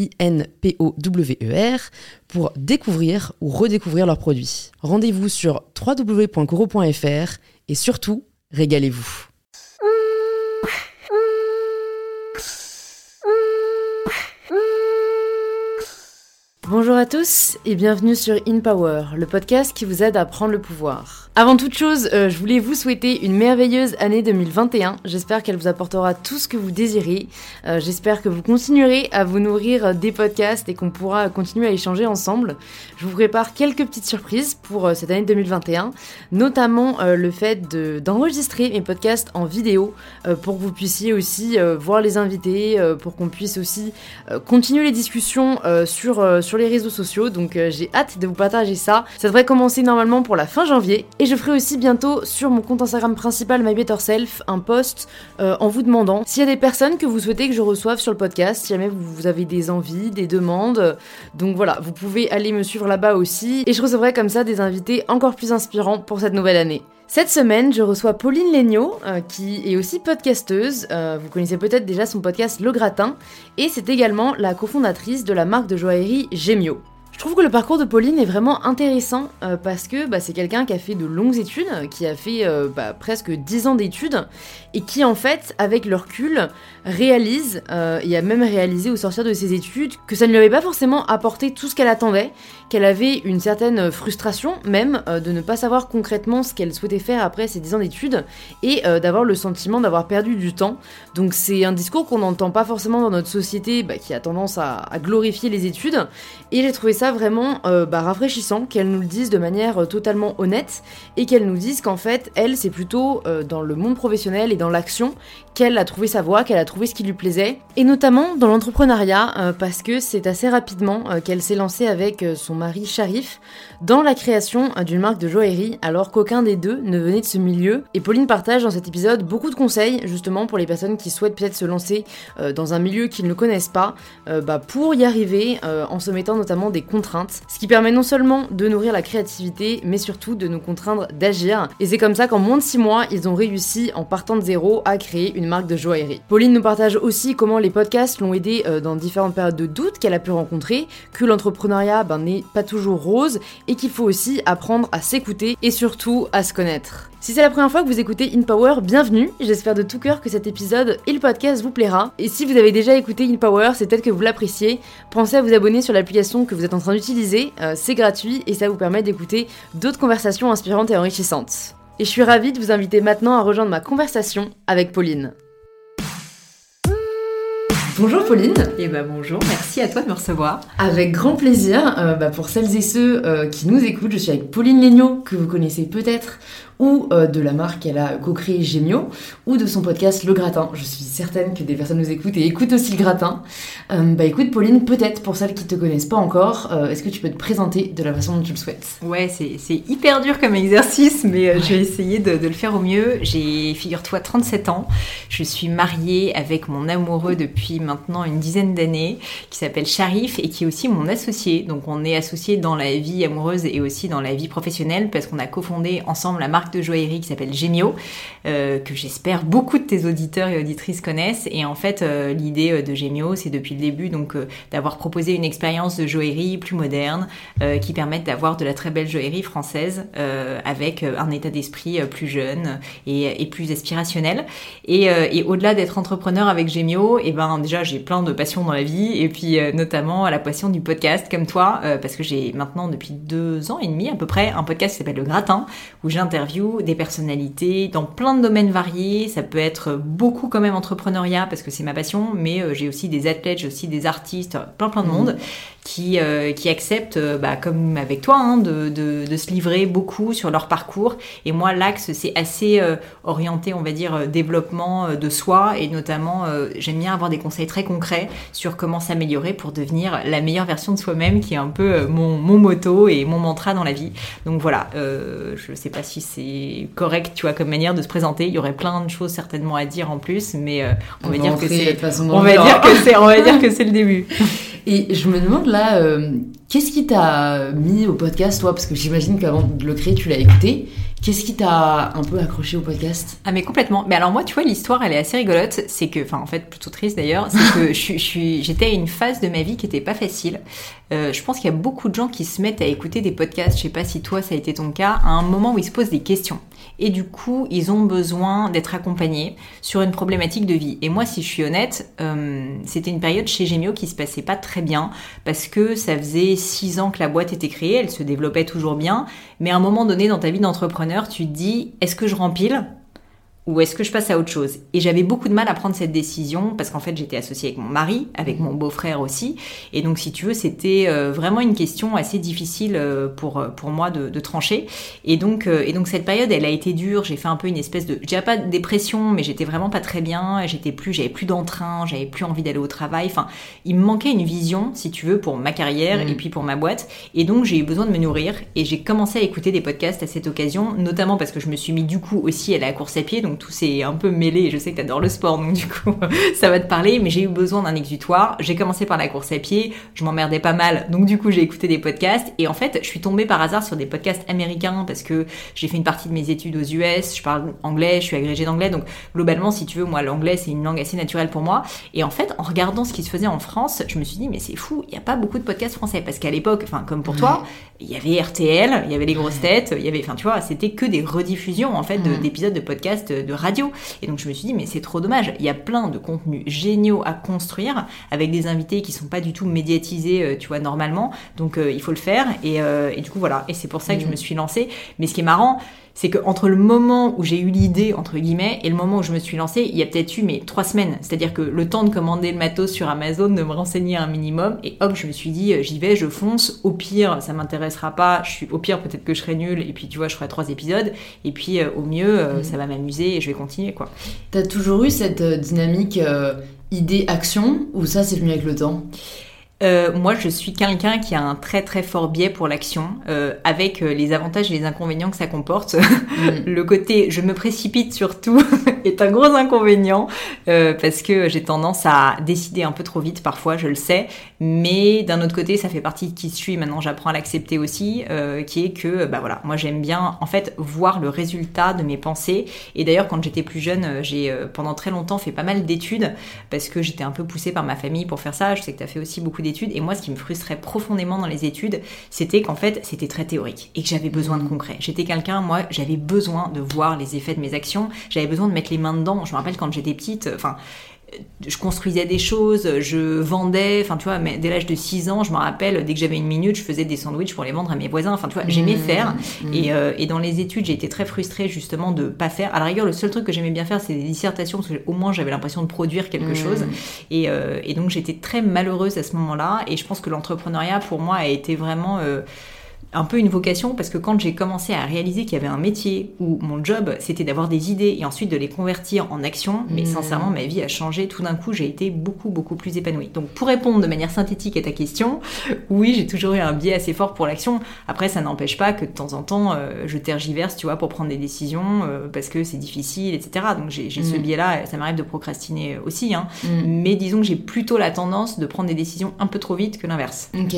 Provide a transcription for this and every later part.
I-N-P-O-W-E-R, pour découvrir ou redécouvrir leurs produits. Rendez-vous sur www.coro.fr et surtout, régalez-vous. Bonjour à tous et bienvenue sur In Power, le podcast qui vous aide à prendre le pouvoir. Avant toute chose, euh, je voulais vous souhaiter une merveilleuse année 2021. J'espère qu'elle vous apportera tout ce que vous désirez. Euh, J'espère que vous continuerez à vous nourrir des podcasts et qu'on pourra continuer à échanger ensemble. Je vous prépare quelques petites surprises pour euh, cette année 2021, notamment le fait d'enregistrer mes podcasts en vidéo pour que vous puissiez aussi voir les invités, pour qu'on puisse aussi continuer les discussions sur, sur les réseaux sociaux. Donc j'ai hâte de vous partager ça. Ça devrait commencer normalement pour la fin janvier. Et je ferai aussi bientôt sur mon compte Instagram principal My Better Self un post en vous demandant s'il y a des personnes que vous souhaitez que je reçoive sur le podcast, si jamais vous avez des envies, des demandes. Donc voilà, vous pouvez aller me suivre là-bas aussi. Et je recevrai comme ça des invités encore plus inspirants pour cette nouvelle année. Cette semaine, je reçois Pauline Legnaud, euh, qui est aussi podcasteuse. Euh, vous connaissez peut-être déjà son podcast Le Gratin. Et c'est également la cofondatrice de la marque de joaillerie Gemio. Je trouve que le parcours de Pauline est vraiment intéressant euh, parce que bah, c'est quelqu'un qui a fait de longues études, qui a fait euh, bah, presque 10 ans d'études et qui en fait, avec le recul, réalise euh, et a même réalisé au sortir de ses études que ça ne lui avait pas forcément apporté tout ce qu'elle attendait, qu'elle avait une certaine frustration même de ne pas savoir concrètement ce qu'elle souhaitait faire après ses 10 ans d'études et d'avoir le sentiment d'avoir perdu du temps. Donc c'est un discours qu'on n'entend pas forcément dans notre société bah, qui a tendance à, à glorifier les études et j'ai trouvé ça vraiment euh, bah, rafraîchissant qu'elle nous le dise de manière euh, totalement honnête et qu'elle nous dise qu'en fait, elle, c'est plutôt euh, dans le monde professionnel et dans l'action qu'elle a trouvé sa voie, qu'elle a trouvé ce qui lui plaisait, et notamment dans l'entrepreneuriat, parce que c'est assez rapidement qu'elle s'est lancée avec son mari Sharif dans la création d'une marque de joaillerie, alors qu'aucun des deux ne venait de ce milieu. Et Pauline partage dans cet épisode beaucoup de conseils, justement pour les personnes qui souhaitent peut-être se lancer dans un milieu qu'ils ne connaissent pas, bah, pour y arriver, en se mettant notamment des contraintes, ce qui permet non seulement de nourrir la créativité, mais surtout de nous contraindre d'agir. Et c'est comme ça qu'en moins de 6 mois, ils ont réussi, en partant de zéro, à créer une marque de joaillerie. Pauline nous partage aussi comment les podcasts l'ont aidé euh, dans différentes périodes de doute qu'elle a pu rencontrer, que l'entrepreneuriat ben, n'est pas toujours rose, et qu'il faut aussi apprendre à s'écouter et surtout à se connaître. Si c'est la première fois que vous écoutez In Power, bienvenue. J'espère de tout cœur que cet épisode et le podcast vous plaira. Et si vous avez déjà écouté In Power, c'est peut-être que vous l'appréciez. Pensez à vous abonner sur l'application que vous êtes en train d'utiliser. Euh, c'est gratuit et ça vous permet d'écouter d'autres conversations inspirantes et enrichissantes. Et je suis ravie de vous inviter maintenant à rejoindre ma conversation avec Pauline. Bonjour Pauline. Et eh bah bonjour, merci à toi de me recevoir. Avec grand plaisir. Euh, bah, pour celles et ceux euh, qui nous écoutent, je suis avec Pauline Legnaud, que vous connaissez peut-être ou euh, de la marque qu'elle a co-créée Gemio, ou de son podcast Le Gratin. Je suis certaine que des personnes nous écoutent et écoutent aussi Le Gratin. Euh, bah écoute Pauline, peut-être pour celles qui te connaissent pas encore, euh, est-ce que tu peux te présenter de la façon dont tu le souhaites? Ouais, c'est hyper dur comme exercice, mais je vais essayer de, de, le faire au mieux. J'ai, figure-toi, 37 ans. Je suis mariée avec mon amoureux depuis maintenant une dizaine d'années, qui s'appelle Sharif et qui est aussi mon associé. Donc on est associés dans la vie amoureuse et aussi dans la vie professionnelle parce qu'on a cofondé ensemble la marque de joaillerie qui s'appelle Gemio, que j'espère beaucoup de tes auditeurs et auditrices connaissent. Et en fait, l'idée de Gemio, c'est depuis le début donc d'avoir proposé une expérience de joaillerie plus moderne qui permette d'avoir de la très belle joaillerie française avec un état d'esprit plus jeune et, plus aspirationnel. Et, au-delà d'être entrepreneur avec Gemio, et eh ben déjà j'ai plein de passions dans la vie et puis notamment la passion du podcast comme toi parce que j'ai maintenant depuis deux ans et demi à peu près un podcast qui s'appelle Le Gratin où des personnalités dans plein de domaines variés. Ça peut être beaucoup quand même entrepreneuriat parce que c'est ma passion, mais euh, j'ai aussi des athlètes, j'ai aussi des artistes, plein plein de mmh. monde qui, euh, qui acceptent, euh, bah, comme avec toi, hein, de, de, de, se livrer beaucoup sur leur parcours. Et moi, l'axe, c'est assez euh, orienté, on va dire, développement de soi. Et notamment, j'aime bien avoir des conseils très concrets sur comment s'améliorer pour devenir la meilleure version de soi-même, qui est un peu mon, mon moto et mon mantra dans la vie. Donc voilà, je sais pas si c'est correct, tu vois, comme manière de se présenter. Il y aurait plein de choses certainement à dire en plus, mais on, va dire que c'est, on va dire que c'est, on va dire que c'est le début. Et je me demande là, euh, qu'est-ce qui t'a mis au podcast, toi? Parce que j'imagine qu'avant de le créer, tu l'as écouté. Qu'est-ce qui t'a un peu accroché au podcast? Ah mais complètement. Mais alors moi, tu vois, l'histoire, elle est assez rigolote. C'est que, enfin en fait, plutôt triste d'ailleurs, c'est que je, j'étais à une phase de ma vie qui était pas facile. Euh, je pense qu'il y a beaucoup de gens qui se mettent à écouter des podcasts. Je sais pas si toi ça a été ton cas, à un moment où ils se posent des questions et du coup ils ont besoin d'être accompagnés sur une problématique de vie. Et moi, si je suis honnête, euh, c'était une période chez Gemio qui se passait pas très bien parce que ça faisait six ans que la boîte était créée, elle se développait toujours bien, mais à un moment donné dans ta vie d'entrepreneur, tu te dis est-ce que je rempile ou est-ce que je passe à autre chose? Et j'avais beaucoup de mal à prendre cette décision parce qu'en fait j'étais associée avec mon mari, avec mon beau-frère aussi, et donc si tu veux c'était euh, vraiment une question assez difficile euh, pour euh, pour moi de, de trancher. Et donc et donc cette période elle a été dure. J'ai fait un peu une espèce de, j'ai pas de dépression, mais j'étais vraiment pas très bien. J'étais plus, j'avais plus d'entrain, j'avais plus envie d'aller au travail. Enfin, il me manquait une vision, si tu veux, pour ma carrière et mmh. puis pour ma boîte. Et donc j'ai eu besoin de me nourrir et j'ai commencé à écouter des podcasts à cette occasion, notamment parce que je me suis mis du coup aussi à la course à pied, donc tout s'est un peu mêlé. Je sais que tu adores le sport, donc du coup, ça va te parler. Mais j'ai eu besoin d'un exutoire. J'ai commencé par la course à pied. Je m'emmerdais pas mal, donc du coup, j'ai écouté des podcasts. Et en fait, je suis tombée par hasard sur des podcasts américains parce que j'ai fait une partie de mes études aux US. Je parle anglais, je suis agrégée d'anglais. Donc globalement, si tu veux, moi, l'anglais, c'est une langue assez naturelle pour moi. Et en fait, en regardant ce qui se faisait en France, je me suis dit, mais c'est fou, il n'y a pas beaucoup de podcasts français. Parce qu'à l'époque, enfin, comme pour toi, il y avait RTL, il y avait les grosses têtes, il y avait, enfin, tu vois, c'était que des rediffusions, en fait, d'épisodes de podcasts de radio. Et donc je me suis dit, mais c'est trop dommage. Il y a plein de contenus géniaux à construire avec des invités qui sont pas du tout médiatisés, euh, tu vois, normalement. Donc euh, il faut le faire. Et, euh, et, du coup, voilà. Et c'est pour ça que je mm. me suis lancée. Mais ce qui est marrant, c'est que entre le moment où j'ai eu l'idée entre guillemets et le moment où je me suis lancée, il y a peut-être eu mais trois semaines. C'est-à-dire que le temps de commander le matos sur Amazon, de me renseigner un minimum, et hop, je me suis dit j'y vais, je fonce. Au pire, ça m'intéressera pas. Je suis au pire peut-être que je serai nulle et puis tu vois, je ferai trois épisodes. Et puis euh, au mieux, euh, mm. ça va m'amuser et je vais continuer quoi. T'as toujours eu cette euh, dynamique idée-action ou ça c'est venu avec le temps? Euh, moi, je suis quelqu'un qui a un très très fort biais pour l'action, euh, avec euh, les avantages et les inconvénients que ça comporte. Mm. le côté je me précipite surtout est un gros inconvénient, euh, parce que j'ai tendance à décider un peu trop vite parfois, je le sais, mais d'un autre côté, ça fait partie de qui je suis. Maintenant, j'apprends à l'accepter aussi, euh, qui est que, bah voilà, moi j'aime bien en fait voir le résultat de mes pensées. Et d'ailleurs, quand j'étais plus jeune, j'ai pendant très longtemps fait pas mal d'études, parce que j'étais un peu poussée par ma famille pour faire ça. Je sais que tu as fait aussi beaucoup d'études et moi, ce qui me frustrait profondément dans les études, c'était qu'en fait, c'était très théorique et que j'avais besoin de concret. J'étais quelqu'un, moi, j'avais besoin de voir les effets de mes actions. J'avais besoin de mettre les mains dedans. Je me rappelle quand j'étais petite, enfin, je construisais des choses, je vendais, enfin tu vois, mais dès l'âge de 6 ans, je me rappelle, dès que j'avais une minute, je faisais des sandwichs pour les vendre à mes voisins, enfin tu vois, j'aimais mmh, faire. Mmh. Et, euh, et, dans les études, j'ai été très frustrée justement de pas faire. À la rigueur, le seul truc que j'aimais bien faire, c'est des dissertations, parce qu'au moins j'avais l'impression de produire quelque mmh. chose. Et, euh, et, donc j'étais très malheureuse à ce moment-là, et je pense que l'entrepreneuriat pour moi a été vraiment... Euh, un peu une vocation parce que quand j'ai commencé à réaliser qu'il y avait un métier où mon job c'était d'avoir des idées et ensuite de les convertir en action, mais mmh. sincèrement ma vie a changé. Tout d'un coup j'ai été beaucoup beaucoup plus épanouie. Donc pour répondre de manière synthétique à ta question, oui j'ai toujours eu un biais assez fort pour l'action. Après ça n'empêche pas que de temps en temps euh, je tergiverse tu vois pour prendre des décisions euh, parce que c'est difficile etc. Donc j'ai ce mmh. biais là, ça m'arrive de procrastiner aussi. Hein. Mmh. Mais disons que j'ai plutôt la tendance de prendre des décisions un peu trop vite que l'inverse. Ok.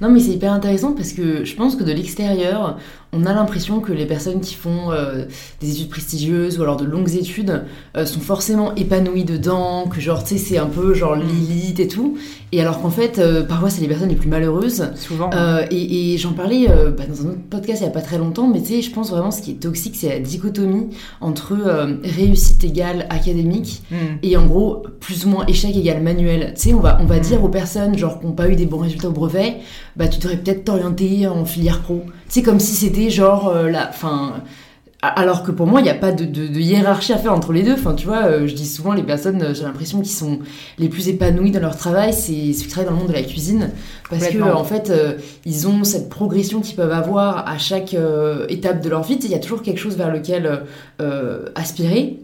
Non mais c'est hyper intéressant parce que je pense que de l'extérieur, on a l'impression que les personnes qui font euh, des études prestigieuses ou alors de longues études euh, sont forcément épanouies dedans, que genre, tu sais, c'est un peu genre Mm. l'élite et tout. Et alors qu'en fait, euh, parfois, c'est les personnes les plus malheureuses. Souvent. Et et j'en parlais bah, dans un autre podcast il y a pas très longtemps, mais tu sais, je pense vraiment ce qui est toxique, c'est la dichotomie entre réussite égale académique Mm. et en gros plus ou moins échec égale manuel. Tu sais, on va, on va Mm. dire aux personnes genre qui n'ont pas eu des bons résultats au brevet, bah tu devrais peut-être t'orienter en filière pro. C'est comme si c'était genre euh, la, fin. Alors que pour moi, il n'y a pas de, de- de hiérarchie à faire entre les deux. Enfin, tu vois, euh, je dis souvent, les personnes, euh, j'ai l'impression qu'ils sont les plus épanouies dans leur travail, c'est ceux qui travaillent dans le monde de la cuisine. Parce que, en fait, euh, ils ont cette progression qu'ils peuvent avoir à chaque étape de leur vie. Il y a toujours quelque chose vers lequel aspirer.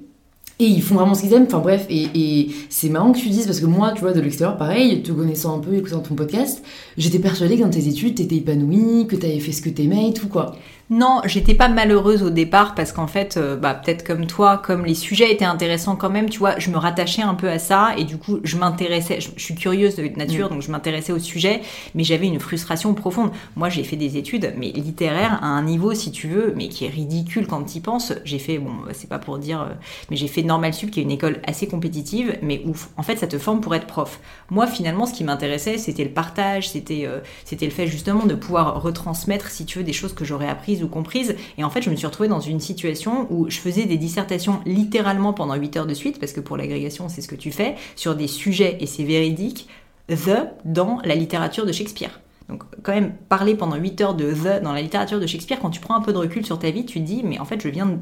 Et ils font vraiment ce qu'ils aiment. Enfin bref, et, c'est marrant que tu dises, parce que moi, tu vois, de l'extérieur, pareil, te connaissant un peu, écoutant ton podcast, j'étais persuadée que dans tes études, t'étais épanouie, que t'avais fait ce que t'aimais et tout, quoi. Non, j'étais pas malheureuse au départ parce qu'en fait, euh, bah, peut-être comme toi, comme les sujets étaient intéressants quand même, tu vois, je me rattachais un peu à ça et du coup, je m'intéressais, je, je suis curieuse de nature, donc je m'intéressais au sujet, mais j'avais une frustration profonde. Moi, j'ai fait des études, mais littéraires à un niveau, si tu veux, mais qui est ridicule quand tu y penses. J'ai fait, bon, c'est pas pour dire, euh, mais j'ai fait Normal Sup, qui est une école assez compétitive, mais où, en fait, ça te forme pour être prof. Moi, finalement, ce qui m'intéressait, c'était le partage, c'était euh, c'était le fait justement de pouvoir retransmettre, si tu veux, des choses que j'aurais apprises ou comprises. Et en fait, je me suis retrouvée dans une situation où je faisais des dissertations littéralement pendant 8 heures de suite, parce que pour l'agrégation, c'est ce que tu fais, sur des sujets, et c'est véridique, the dans la littérature de Shakespeare. Donc quand même, parler pendant 8 heures de the dans la littérature de Shakespeare, quand tu prends un peu de recul sur ta vie, tu te dis, mais en fait, je viens de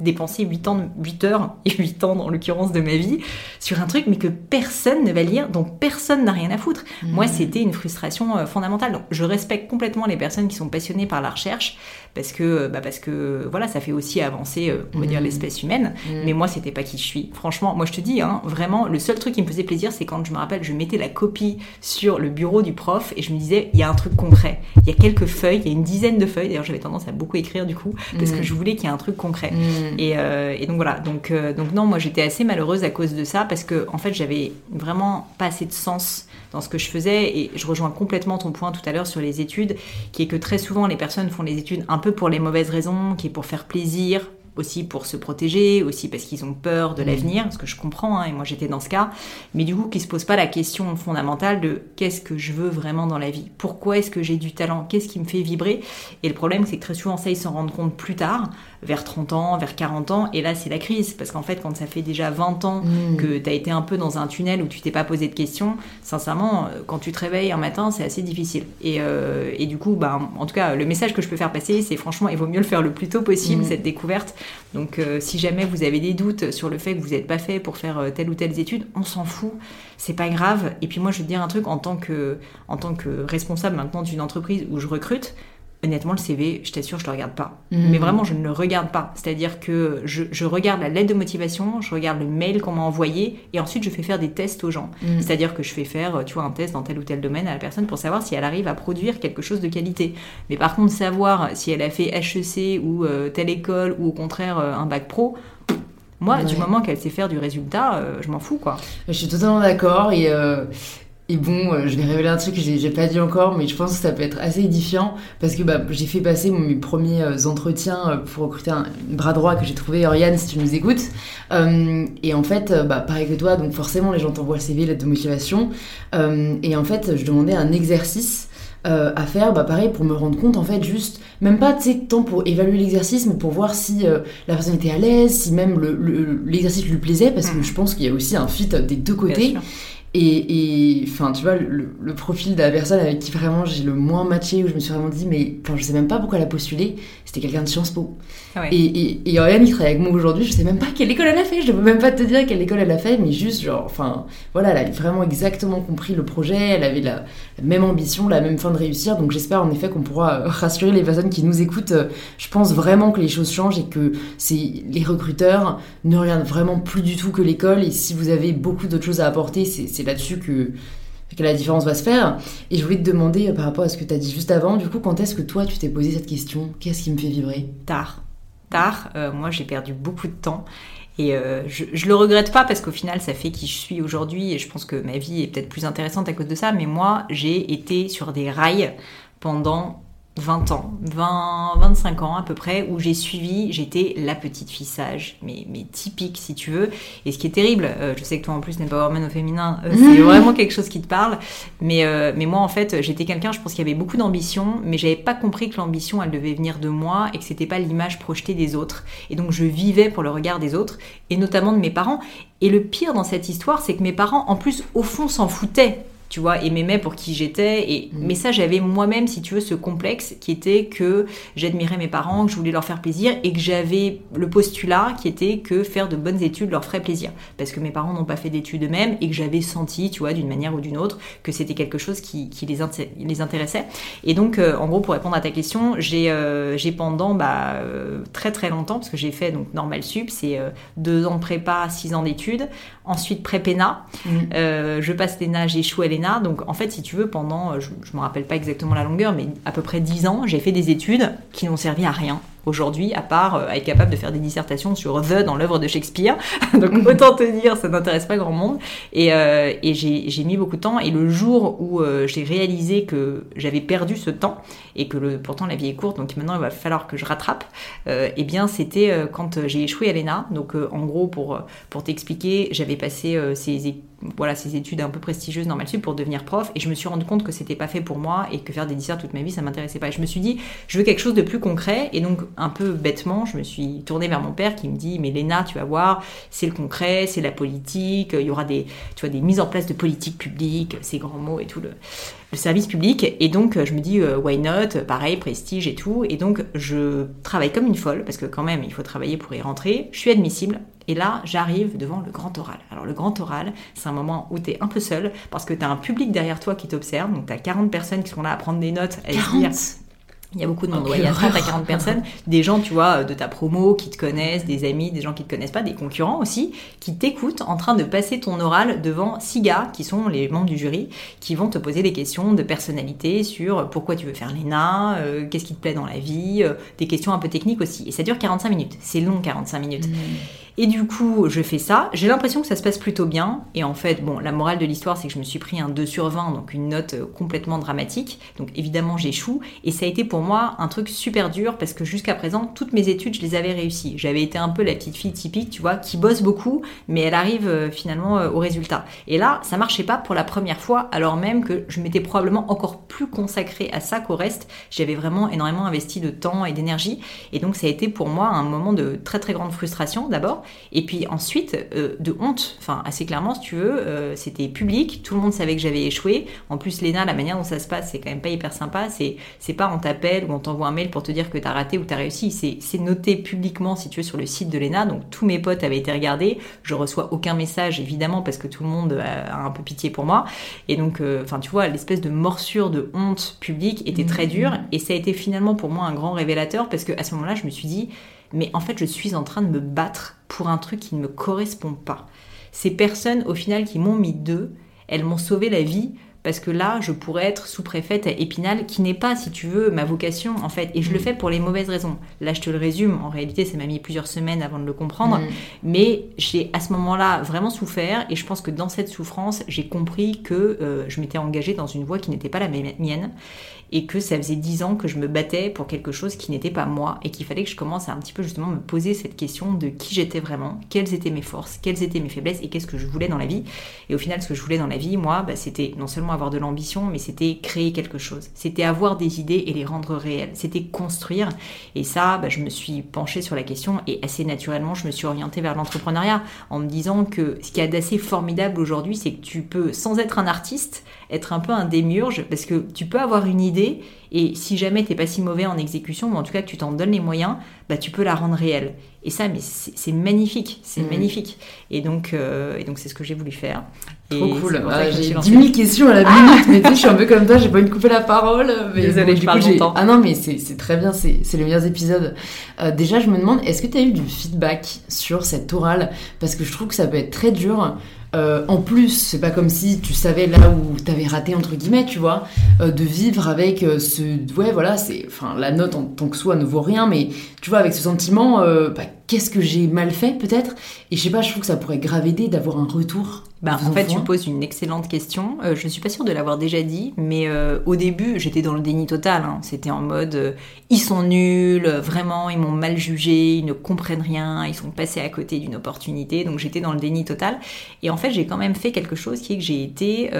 dépenser 8, ans, de- 8 heures, et 8 ans dans l'occurrence de ma vie, sur un truc, mais que personne ne va lire, dont personne n'a rien à foutre. Moi, c'était une frustration euh, fondamentale. Donc, je respecte complètement les personnes qui sont passionnées par la recherche, parce que, bah, parce que voilà, ça fait aussi avancer, euh, on va dire, Mhm. l'espèce humaine. Mais moi, c'était pas qui je suis. Franchement, moi, je te dis, hein, vraiment, le seul truc qui me faisait plaisir, c'est quand je me rappelle, je mettais la copie sur le bureau du prof et je me disais, il y a un truc concret. Il y a quelques feuilles, il y a une dizaine de feuilles. D'ailleurs, j'avais tendance à beaucoup écrire du coup, parce que Mhm. je voulais qu'il y ait un truc concret. Et, euh, et donc voilà, donc, euh, donc non, moi j'étais assez malheureuse à cause de ça parce que en fait j'avais vraiment pas assez de sens dans ce que je faisais et je rejoins complètement ton point tout à l'heure sur les études, qui est que très souvent les personnes font les études un peu pour les mauvaises raisons, qui est pour faire plaisir, aussi pour se protéger, aussi parce qu'ils ont peur de l'avenir, ce que je comprends, hein, et moi j'étais dans ce cas, mais du coup qui se pose pas la question fondamentale de qu'est-ce que je veux vraiment dans la vie, pourquoi est-ce que j'ai du talent, qu'est-ce qui me fait vibrer, et le problème c'est que très souvent ça ils s'en rendent compte plus tard, vers 30 ans, vers 40 ans, et là c'est la crise, parce qu'en fait quand ça fait déjà 20 ans Mm. que tu as été un peu dans un tunnel où tu t'es pas posé de questions, sincèrement, euh, quand tu te réveilles un matin, c'est assez difficile. Et, euh, et du coup, bah, en tout cas, le message que je peux faire passer, c'est franchement, il vaut mieux le faire le plus tôt possible, Mm. cette découverte. Donc, euh, si jamais vous avez des doutes sur le fait que vous n'êtes pas fait pour faire euh, telle ou telle étude, on s'en fout, c'est pas grave. Et puis moi, je vais te dire un truc en tant que, en tant que responsable maintenant d'une entreprise où je recrute. Honnêtement, le CV, je t'assure, je le regarde pas. Mhm. Mais vraiment, je ne le regarde pas. C'est-à-dire que je, je regarde la lettre de motivation, je regarde le mail qu'on m'a envoyé, et ensuite je fais faire des tests aux gens. Mm. C'est-à-dire que je fais faire, tu vois, un test dans tel ou tel domaine à la personne pour savoir si elle arrive à produire quelque chose de qualité. Mais par contre, savoir si elle a fait HEC ou euh, telle école ou au contraire euh, un bac pro, moi, Ouais. du moment qu'elle sait faire du résultat, euh, je m'en fous, quoi. Je suis totalement d'accord et, euh, et bon, euh, je vais révéler un truc que j'ai pas dit encore, mais je pense que ça peut être assez édifiant parce que bah, j'ai fait passer mon- mes premiers euh, entretiens euh, pour recruter un bras droit que j'ai trouvé, Oriane, si tu nous écoutes. Euh, et en fait, euh, bah, pareil que toi, donc forcément les gens t'envoient le CV, lettre de motivation. Euh, et en fait, je demandais un exercice. euh, à faire, bah pareil, pour me rendre compte en fait, juste, même pas, tu sais, tant pour évaluer l'exercice, mais pour voir si euh, la personne était à l'aise, si même le- le- l'exercice lui plaisait, parce que Mhm. je pense qu'il y a aussi un fit des deux côtés. Et, enfin, tu vois, le, le profil de la personne avec qui vraiment j'ai le moins matché, où je me suis vraiment dit, mais enfin, je sais même pas pourquoi elle a postulé, c'était quelqu'un de Sciences Po. Ah ouais. Et, et, et Oriane qui travaille avec moi aujourd'hui, je sais même pas quelle école elle a fait, je peux même pas te dire quelle école elle a fait, mais juste, genre, enfin, voilà, elle a vraiment exactement compris le projet, elle avait la, la même ambition, la même fin de réussir, donc j'espère en effet qu'on pourra euh, rassurer les personnes qui nous écoutent. Euh, Je pense vraiment que les choses changent et que c'est les recruteurs ne regardent vraiment plus du tout que l'école, et si vous avez beaucoup d'autres choses à apporter, c'est c'est là-dessus que la différence va se faire. Et je voulais te demander, euh, par rapport à ce que tu as dit juste avant, du coup, quand est-ce que toi, tu t'es posé cette question? Qu'est-ce qui me fait vibrer? Tard. Tard, euh, moi j'ai perdu beaucoup de temps. Et euh, je, je le regrette pas parce qu'au final ça fait qui je suis aujourd'hui et je pense que ma vie est peut-être plus intéressante à cause de ça. Mais moi j'ai été sur des rails pendant 20 ans, 20, 25 ans à peu près, où j'ai suivi, j'étais la petite fille sage, mais, mais typique si tu veux. Et ce qui est terrible, euh, je sais que toi en plus n'es pas woman au féminin, euh, c'est vraiment quelque chose qui te parle, mais, euh, mais moi en fait j'étais quelqu'un, je pense qu'il y avait beaucoup d'ambition, mais j'avais pas compris que l'ambition elle devait venir de moi et que c'était pas l'image projetée des autres. Et donc je vivais pour le regard des autres, et notamment de mes parents. Et le pire dans cette histoire, c'est que mes parents en plus au fond s'en foutaient tu vois, et m'aimait pour qui j'étais. Et mm. mais ça, j'avais moi-même, si tu veux, ce complexe qui était que j'admirais mes parents, que je voulais leur faire plaisir, et que j'avais le postulat qui était que faire de bonnes études leur ferait plaisir, parce que mes parents n'ont pas fait d'études eux-mêmes et que j'avais senti, tu vois, d'une manière ou d'une autre, que c'était quelque chose qui, qui les, les, intéressait. Et donc, euh, en gros, pour répondre à ta question, j'ai euh, pendant bah, euh, très très longtemps, parce que j'ai fait donc normal sup, c'est deux ans de prépa, six ans d'études, ensuite pré-péna, mm. je passe l'ENA, j'échoue à Donc en fait, si tu veux, pendant, je ne me rappelle pas exactement la longueur, mais à peu près 10 ans, j'ai fait des études qui n'ont servi à rien aujourd'hui, à part euh, être capable de faire des dissertations sur The dans l'œuvre de Shakespeare. Donc autant te dire, ça n'intéresse pas grand monde. Et, euh, et j'ai mis beaucoup de temps. Et le jour où euh, j'ai réalisé que j'avais perdu ce temps et que le, pourtant la vie est courte, donc maintenant il va falloir que je rattrape, eh bien c'était quand j'ai échoué à l'ENA. Donc en gros, pour, pour t'expliquer, j'avais passé ces voilà, ces études un peu prestigieuses normal sup pour devenir prof. Et je me suis rendu compte que c'était pas fait pour moi et que faire des disserts toute ma vie ça m'intéressait pas. Et je me suis dit je veux quelque chose de plus concret. Et donc un peu bêtement, je me suis tournée vers mon père qui me dit Mais Léna, tu vas voir, c'est le concret, c'est la politique, il y aura des, tu vois, des mises en place de politique publique, ces grands mots et tout le, service public. Et donc, je me dis euh, Why not? Pareil, prestige et tout. Et donc, je travaille comme une folle parce que quand même, il faut travailler pour y rentrer. Je suis admissible. Et là, j'arrive devant le grand oral. Alors, le grand oral, c'est un moment où tu es un peu seul parce que tu as un public derrière toi qui t'observe. Donc, tu as 40 personnes qui sont là à prendre des notes, à 40 il y a beaucoup de monde, il y a 30 à 40 personnes, des gens, tu vois, de ta promo qui te connaissent, des amis, des gens qui te connaissent pas, des concurrents aussi, qui t'écoutent en train de passer ton oral devant six gars qui sont les membres du jury, qui vont te poser des questions de personnalité sur pourquoi tu veux faire l'ENA, euh, qu'est-ce qui te plaît dans la vie, euh, des questions un peu techniques aussi. Et ça dure 45 minutes, c'est long 45 minutes. Mmh. Et du coup, je fais ça. J'ai l'impression que ça se passe plutôt bien. Et en fait, bon, la morale de l'histoire, c'est que je me suis pris un 2 sur 20, donc une note euh, complètement dramatique. Donc évidemment, j'échoue. Et ça a été pour moi un truc super dur parce que jusqu'à présent, toutes mes études, je les avais réussies. J'avais été un peu la petite fille typique, tu vois, qui bosse beaucoup, mais elle arrive euh, finalement euh, au résultat. Et là, ça marchait pas pour la première fois, alors même que je m'étais probablement encore plus consacrée à ça qu'au reste. J'avais vraiment énormément investi de temps et d'énergie. Et donc, ça a été pour moi un moment de très très grande frustration d'abord. Et puis ensuite, euh, de honte, enfin assez clairement si tu veux, euh, c'était public, tout le monde savait que j'avais échoué. En plus, Léna, la manière dont ça se passe, c'est quand même pas hyper sympa. C'est, c'est pas on t'appelle ou on t'envoie un mail pour te dire que t'as raté ou t'as réussi. C'est, c'est noté publiquement si tu veux sur le site de Léna. Donc tous mes potes avaient été regardés. Je reçois aucun message évidemment parce que tout le monde a, un peu pitié pour moi. Et donc, euh, enfin tu vois, l'espèce de morsure de honte publique était très mmh. dure. Et ça a été finalement pour moi un grand révélateur parce que à ce moment-là, je me suis dit mais en fait je suis en train de me battre pour un truc qui ne me correspond pas. Ces personnes au final qui m'ont mis deux, elles m'ont sauvé la vie parce que là, je pourrais être sous-préfète à Épinal, qui n'est pas, si tu veux, ma vocation, en fait. Et je le mm. fais pour les mauvaises raisons. Là, je te le résume. En réalité, ça m'a mis plusieurs semaines avant de le comprendre. Mm. Mais j'ai, à ce moment-là, vraiment souffert. Et je pense que dans cette souffrance, j'ai compris que euh, je m'étais engagée dans une voie qui n'était pas la mienne et que ça faisait dix ans que je me battais pour quelque chose qui n'était pas moi et qu'il fallait que je commence à un petit peu justement me poser cette question de qui j'étais vraiment, quelles étaient mes forces, quelles étaient mes faiblesses et qu'est-ce que je voulais dans la vie. Et au final, ce que je voulais dans la vie, moi, bah, c'était non seulement avoir de l'ambition, mais c'était créer quelque chose. C'était avoir des idées et les rendre réelles. C'était construire. Et ça, bah, je me suis penchée sur la question et assez naturellement, je me suis orientée vers l'entrepreneuriat en me disant que ce qui y a d'assez formidable aujourd'hui, c'est que tu peux, sans être un artiste, être un peu un démiurge parce que tu peux avoir une idée et si jamais t'es pas si mauvais en exécution, ou en tout cas que tu t'en donnes les moyens, bah tu peux la rendre réelle. Et ça, mais c'est magnifique, c'est mm. magnifique. Et donc, euh, et donc c'est ce que j'ai voulu faire. Trop cool. j'ai 10 000 questions à la minute, mais tu sais, je suis un peu comme toi, j'ai pas envie de couper la parole. Mais Désolée, je parle longtemps. Ah non, mais c'est très bien, c'est les meilleurs épisodes. Euh, déjà, je me demande, est-ce que tu as eu du feedback sur cette orale Parce que je trouve que ça peut être très dur. Euh, en plus, c'est pas comme si tu savais là où t'avais raté entre guillemets, tu vois, euh, de vivre avec euh, ce, ouais, voilà, c'est, enfin, la note en tant que soi ne vaut rien, mais tu vois, avec ce sentiment, bah, qu'est-ce que j'ai mal fait peut-être? Et je sais pas, je trouve que ça pourrait grave aider d'avoir un retour bah, en fait, tu poses une excellente question. Euh, je ne suis pas sûre de l'avoir déjà dit, mais euh, au début, j'étais dans le déni total. Hein. C'était en mode euh, ils sont nuls, vraiment, ils m'ont mal jugé, ils ne comprennent rien, ils sont passés à côté d'une opportunité. Donc j'étais dans le déni total. Et en fait, j'ai quand même fait quelque chose qui est que j'ai été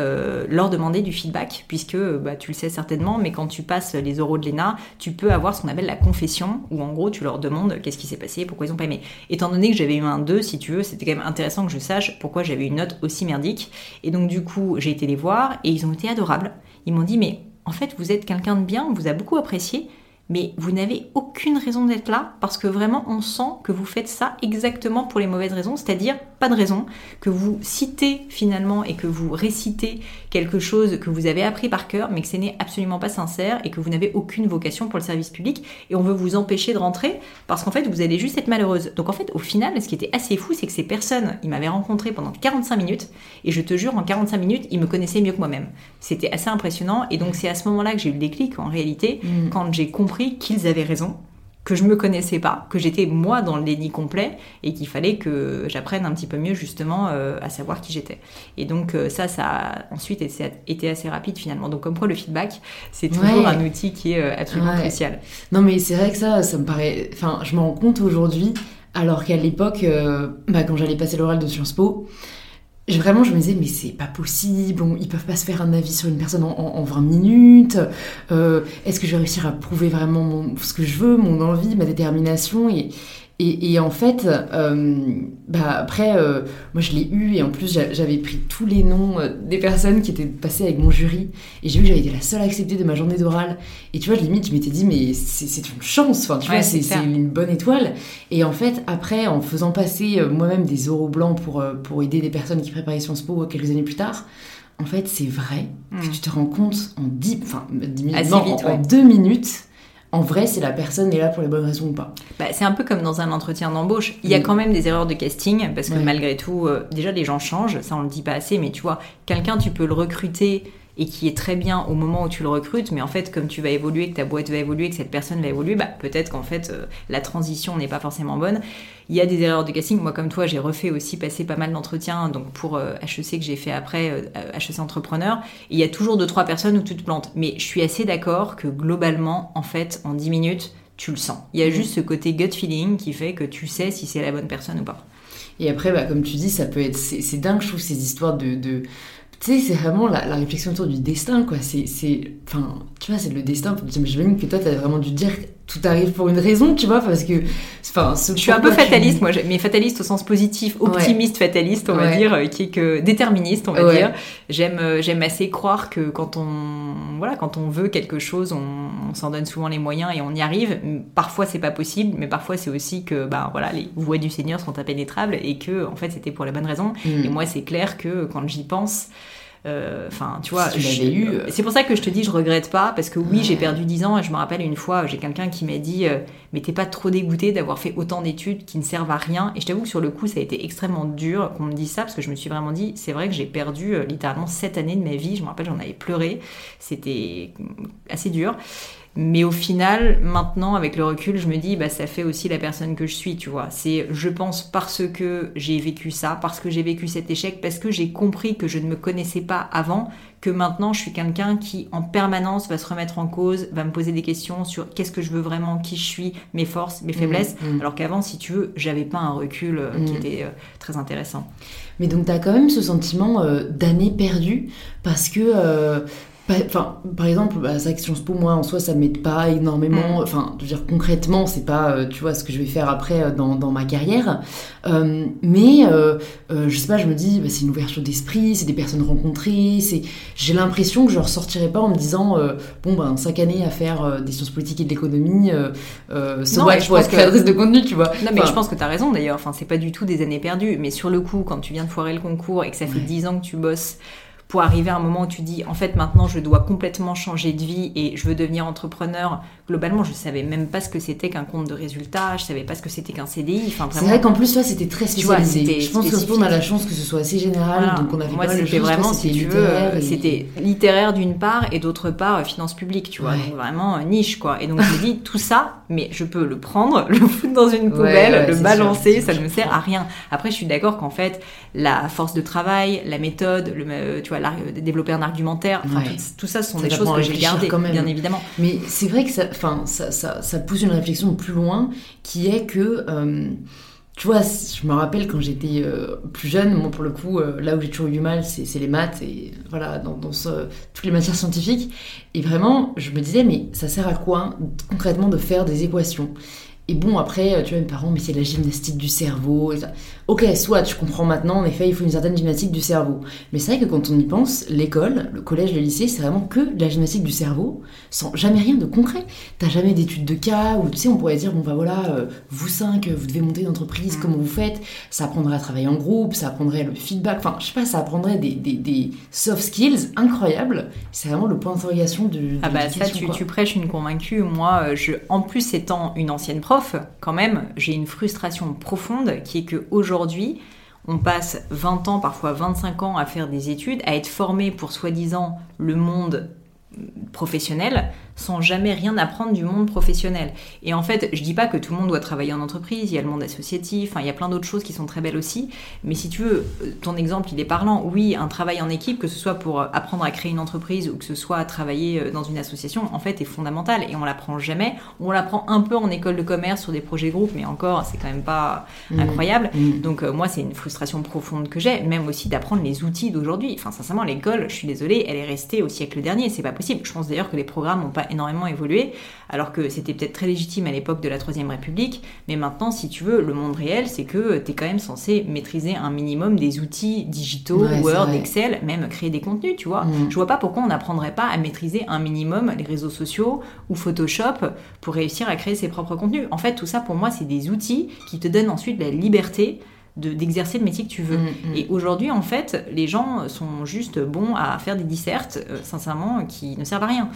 leur demander du feedback, puisque bah, tu le sais certainement, mais quand tu passes les oraux de l'ENA, tu peux avoir ce qu'on appelle la confession, où en gros, tu leur demandes qu'est-ce qui s'est passé, pourquoi ils n'ont pas aimé. Étant donné que j'avais eu un 2, si tu veux, c'était quand même intéressant que je sache pourquoi j'avais une note aussi merdique. Et donc du coup, j'ai été les voir et ils ont été adorables. Ils m'ont dit mais en fait, vous êtes quelqu'un de bien, on vous a beaucoup apprécié mais vous n'avez aucune raison d'être là parce que vraiment on sent que vous faites ça exactement pour les mauvaises raisons, c'est-à-dire pas de raison, que vous citez finalement et que vous récitez quelque chose que vous avez appris par cœur mais que ce n'est absolument pas sincère et que vous n'avez aucune vocation pour le service public et on veut vous empêcher de rentrer parce qu'en fait vous allez juste être malheureuse. Donc en fait au final ce qui était assez fou c'est que ces personnes, ils m'avaient rencontré pendant 45 minutes et je te jure en 45 minutes ils me connaissaient mieux que moi-même. C'était assez impressionnant et donc c'est à ce moment-là que j'ai eu le déclic en réalité mmh. quand j'ai compris qu'ils avaient raison, que je me connaissais pas, que j'étais moi dans le déni complet et qu'il fallait que j'apprenne un petit peu mieux justement euh, à savoir qui j'étais. Et donc euh, ça, ça a ensuite été, assez rapide finalement. Donc comme quoi le feedback, c'est toujours un outil qui est euh, absolument crucial. Non mais c'est vrai que ça, ça me paraît... Enfin, je me rends compte aujourd'hui, alors qu'à l'époque, bah, quand j'allais passer l'oral de Sciences Po, vraiment, je me disais, mais c'est pas possible, ils peuvent pas se faire un avis sur une personne en, 20 minutes. Euh, est-ce que je vais réussir à prouver vraiment ce que je veux, mon envie, ma détermination? Et, et, en fait, euh, bah après, euh, moi je l'ai eu et en plus j'avais pris tous les noms euh, des personnes qui étaient passées avec mon jury et j'ai vu que j'avais été la seule acceptée de ma journée d'oral. Et tu vois, limite, je m'étais dit, mais c'est une chance, enfin tu vois, c'est une bonne étoile. Et en fait, après, en faisant passer moi-même des oraux blancs pour, pour aider des personnes qui préparaient Sciences Po quelques années plus tard, en fait, c'est vrai que hmm. tu te rends compte en 10, enfin, 10 minutes, en 2 minutes en vrai, si la personne est là pour les bonnes raisons ou pas. Bah, c'est un peu comme dans un entretien d'embauche. Il y a mm. quand même des erreurs de casting, parce que malgré tout, euh, déjà les gens changent, ça on le dit pas assez, mais tu vois, quelqu'un, tu peux le recruter et qui est très bien au moment où tu le recrutes, mais en fait, comme tu vas évoluer, que ta boîte va évoluer, que cette personne va évoluer, bah, peut-être qu'en fait, euh, la transition n'est pas forcément bonne. Il y a des erreurs de casting. Moi, comme toi, j'ai refait aussi passer pas mal d'entretiens, donc pour HEC euh, que j'ai fait après, HEC Entrepreneur. il y a toujours deux, trois personnes où tu te plantes. Mais je suis assez d'accord que globalement, en fait, en 10 minutes, tu le sens. Il y a mmh. juste ce côté gut feeling qui fait que tu sais si c'est la bonne personne ou pas. Et après, bah, comme tu dis, ça peut être. C'est dingue, je trouve, ces histoires de tu sais, c'est vraiment la, réflexion autour du destin, quoi. C'est, enfin, tu vois, c'est le destin. J'imagine que toi, t'as vraiment dû dire tout arrive pour une raison, tu vois, parce que, enfin, je suis un peu fataliste, moi, mais fataliste au sens positif, optimiste, fataliste, on va dire, euh, qui est que déterministe, on va dire. J'aime, euh, j'aime assez croire que quand on, voilà, quand on veut quelque chose, on, s'en donne souvent les moyens et on y arrive. Parfois, c'est pas possible, mais parfois, c'est aussi que, ben voilà, les voies du Seigneur sont impénétrables et que, en fait, c'était pour la bonne raison. Mm. Et moi, c'est clair que quand j'y pense, enfin, tu vois, eu. Euh, c'est pour ça que je te dis, je regrette pas, parce que oui, j'ai perdu 10 ans. Et je me rappelle une fois, j'ai quelqu'un qui m'a dit, euh, mais t'es pas trop dégoûté d'avoir fait autant d'études qui ne servent à rien? Et je t'avoue que sur le coup, ça a été extrêmement dur qu'on me dise ça, parce que je me suis vraiment dit, c'est vrai que j'ai perdu littéralement 7 années de ma vie. Je me rappelle, j'en avais pleuré. C'était assez dur. Mais au final, maintenant, avec le recul, je me dis, bah, ça fait aussi la personne que je suis, tu vois. C'est, je pense, parce que j'ai vécu ça, parce que j'ai vécu cet échec, parce que j'ai compris que je ne me connaissais pas avant, que maintenant, je suis quelqu'un qui, en permanence, va se remettre en cause, va me poser des questions sur qu'est-ce que je veux vraiment, qui je suis, mes forces, mes mmh, faiblesses. Mmh. Alors qu'avant, si tu veux, j'avais pas un recul euh, qui mmh. était euh, très intéressant. Mais donc, tu as quand même ce sentiment euh, d'année perdue, parce que Enfin, par exemple, bah, ça, Sciences Po, moi, en soi, ça m'aide pas énormément. Mm. Enfin, je veux dire, concrètement, c'est pas, euh, tu vois, ce que je vais faire après euh, dans, dans ma carrière. Euh, mais, je sais pas, je me dis, bah, c'est une ouverture d'esprit, c'est des personnes rencontrées. C'est, j'ai l'impression que je ressortirai pas en me disant, bon, ben, cinq années à faire des sciences politiques et de l'économie, euh, so je être créatrice de contenu, tu vois. Non, mais je pense que tu as raison d'ailleurs. Enfin, c'est pas du tout des années perdues. Mais sur le coup, quand tu viens de foirer le concours et que ça fait dix ans que tu bosses pour arriver à un moment où tu dis, en fait, maintenant, je dois complètement changer de vie et je veux devenir entrepreneur. Globalement, je savais même pas ce que c'était qu'un compte de résultats, je savais pas ce que c'était qu'un CDI. Enfin, c'est vrai qu'en plus, toi, c'était très spécialisé. je pense qu'on a la chance que ce soit assez général, donc on avait Moi, c'était vraiment, si tu veux, c'était littéraire d'une part et d'autre part, finance publique, tu vois. Donc vraiment niche, quoi. Et donc, je me dis, tout ça, mais je peux le prendre, le foutre dans une poubelle, le balancer, ça ne me sert à rien. Après, je suis d'accord qu'en fait, la force de travail, la méthode, le, tu vois, développer un argumentaire, tout, ça, ce sont des choses que j'ai gardées, bien évidemment. Mais c'est vrai que ça, ça, ça, ça, pousse une réflexion plus loin, qui est que... Euh, tu vois, je me rappelle quand j'étais euh, plus jeune, moi pour le coup, euh, là où j'ai toujours eu du mal, c'est les maths et voilà, dans, dans toutes les matières scientifiques. Et vraiment, je me disais, mais ça sert à quoi concrètement de faire des équations? Et bon, après, tu vois, mes parents, mais c'est la gymnastique du cerveau. Ok, soit je comprends maintenant, en effet, il faut une certaine gymnastique du cerveau. Mais c'est vrai que quand on y pense, l'école, le collège, le lycée, c'est vraiment que de la gymnastique du cerveau, sans jamais rien de concret. T'as jamais d'études de cas, où tu sais, on pourrait dire, bon bah voilà, euh, vous cinq, vous devez monter une entreprise, mm. comment vous faites? Ça apprendrait à travailler en groupe, ça apprendrait le feedback, enfin, je sais pas, ça apprendrait des, des, des soft skills incroyables. C'est vraiment le point d'interrogation de. Ah bah ça, tu, tu, prêches une convaincue. Moi, euh, je, en plus étant une ancienne prof, quand même, j'ai une frustration profonde qui est que aujourd'hui, on passe 20 ans, parfois 25 ans à faire des études, à être formé pour soi-disant le monde professionnel, sans jamais rien apprendre du monde professionnel. Et en fait, je dis pas que tout le monde doit travailler en entreprise, il y a le monde associatif, il y a plein d'autres choses qui sont très belles aussi, mais si tu veux, ton exemple, il est parlant. Oui, un travail en équipe, que ce soit pour apprendre à créer une entreprise ou que ce soit travailler euh, dans une association, en fait, est fondamental et on l'apprend jamais. On l'apprend un peu en école de commerce sur des projets groupes, mais encore, c'est quand même pas mmh. incroyable. Mmh. Donc euh, moi, c'est une frustration profonde que j'ai, même aussi d'apprendre les outils d'aujourd'hui. Enfin, sincèrement, l'école, je suis désolée, elle est restée au siècle dernier, c'est pas possible. Je pense d'ailleurs que les programmes n'ont pas énormément évolué, alors que c'était peut-être très légitime à l'époque de la Troisième République, mais maintenant, si tu veux, le monde réel, c'est que tu es quand même censé maîtriser un minimum des outils digitaux, Word, Excel, même créer des contenus, tu vois. Mm. Je vois pas pourquoi on n'apprendrait pas à maîtriser un minimum les réseaux sociaux ou Photoshop pour réussir à créer ses propres contenus. En fait, tout ça, pour moi, c'est des outils qui te donnent ensuite la liberté d'exercer le métier que tu veux. Mm, mm. Et aujourd'hui, en fait, les gens sont juste bons à faire des dissertes, euh, sincèrement, qui ne servent à rien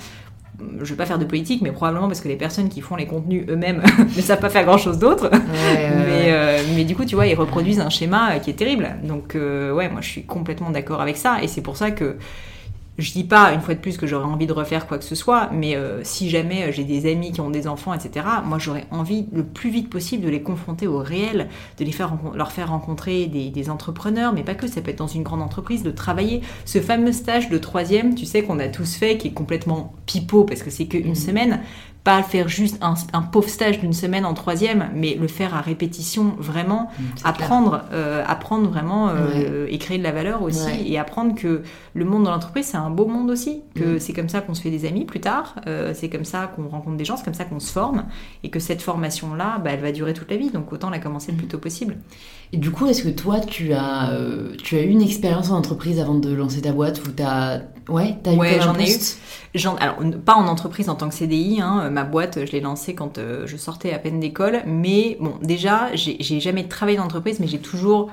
je vais pas faire de politique, mais probablement parce que les personnes qui font les contenus eux-mêmes ne savent pas faire grand-chose d'autre. mais, euh, mais, du coup, tu vois, ils reproduisent un schéma qui est terrible. Donc, euh, ouais, moi, je suis complètement d'accord avec ça. Et c'est pour ça que je dis pas une fois de plus que j'aurais envie de refaire quoi que ce soit, mais euh, si jamais euh, j'ai des amis qui ont des enfants, etc., moi j'aurais envie le plus vite possible de les confronter au réel, de les faire leur faire rencontrer des, entrepreneurs, mais pas que, ça peut être dans une grande entreprise, de travailler ce fameux stage de troisième, tu sais qu'on a tous fait, qui est complètement pipeau parce que c'est qu'une mmh. semaine, pas faire juste un, pauvre stage d'une semaine en troisième, mais le faire à répétition vraiment, mmh, apprendre, euh, apprendre vraiment euh, et créer de la valeur aussi, et apprendre que le monde de l'entreprise c'est un beau monde aussi, que mmh. c'est comme ça qu'on se fait des amis plus tard, euh, c'est comme ça qu'on rencontre des gens, c'est comme ça qu'on se forme, et que cette formation là, bah, elle va durer toute la vie, donc autant la commencer le plus tôt possible. Et du coup, est-ce que toi tu as, tu as eu une expérience en entreprise avant de lancer ta boîte ou t'as Ouais, t'as eu j'en ai eu. Pas en entreprise en tant que CDI, hein, ma boîte, je l'ai lancée quand euh, je sortais à peine d'école, mais bon, déjà, j'ai jamais travaillé dans l'entreprise, mais j'ai toujours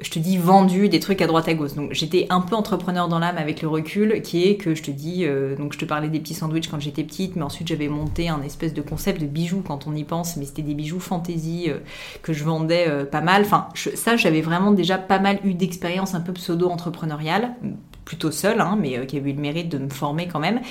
je te dis vendu des trucs à droite à gauche. Donc j'étais un peu entrepreneur dans l'âme avec le recul, qui est que je te dis, euh, donc je te parlais des petits sandwichs quand j'étais petite, mais ensuite j'avais monté un espèce de concept de bijoux quand on y pense, mais c'était des bijoux fantaisie euh, que je vendais pas mal. Enfin, ça j'avais vraiment déjà pas mal eu d'expérience un peu pseudo-entrepreneuriale, plutôt seule, hein, mais euh, qui a eu le mérite de me former quand même.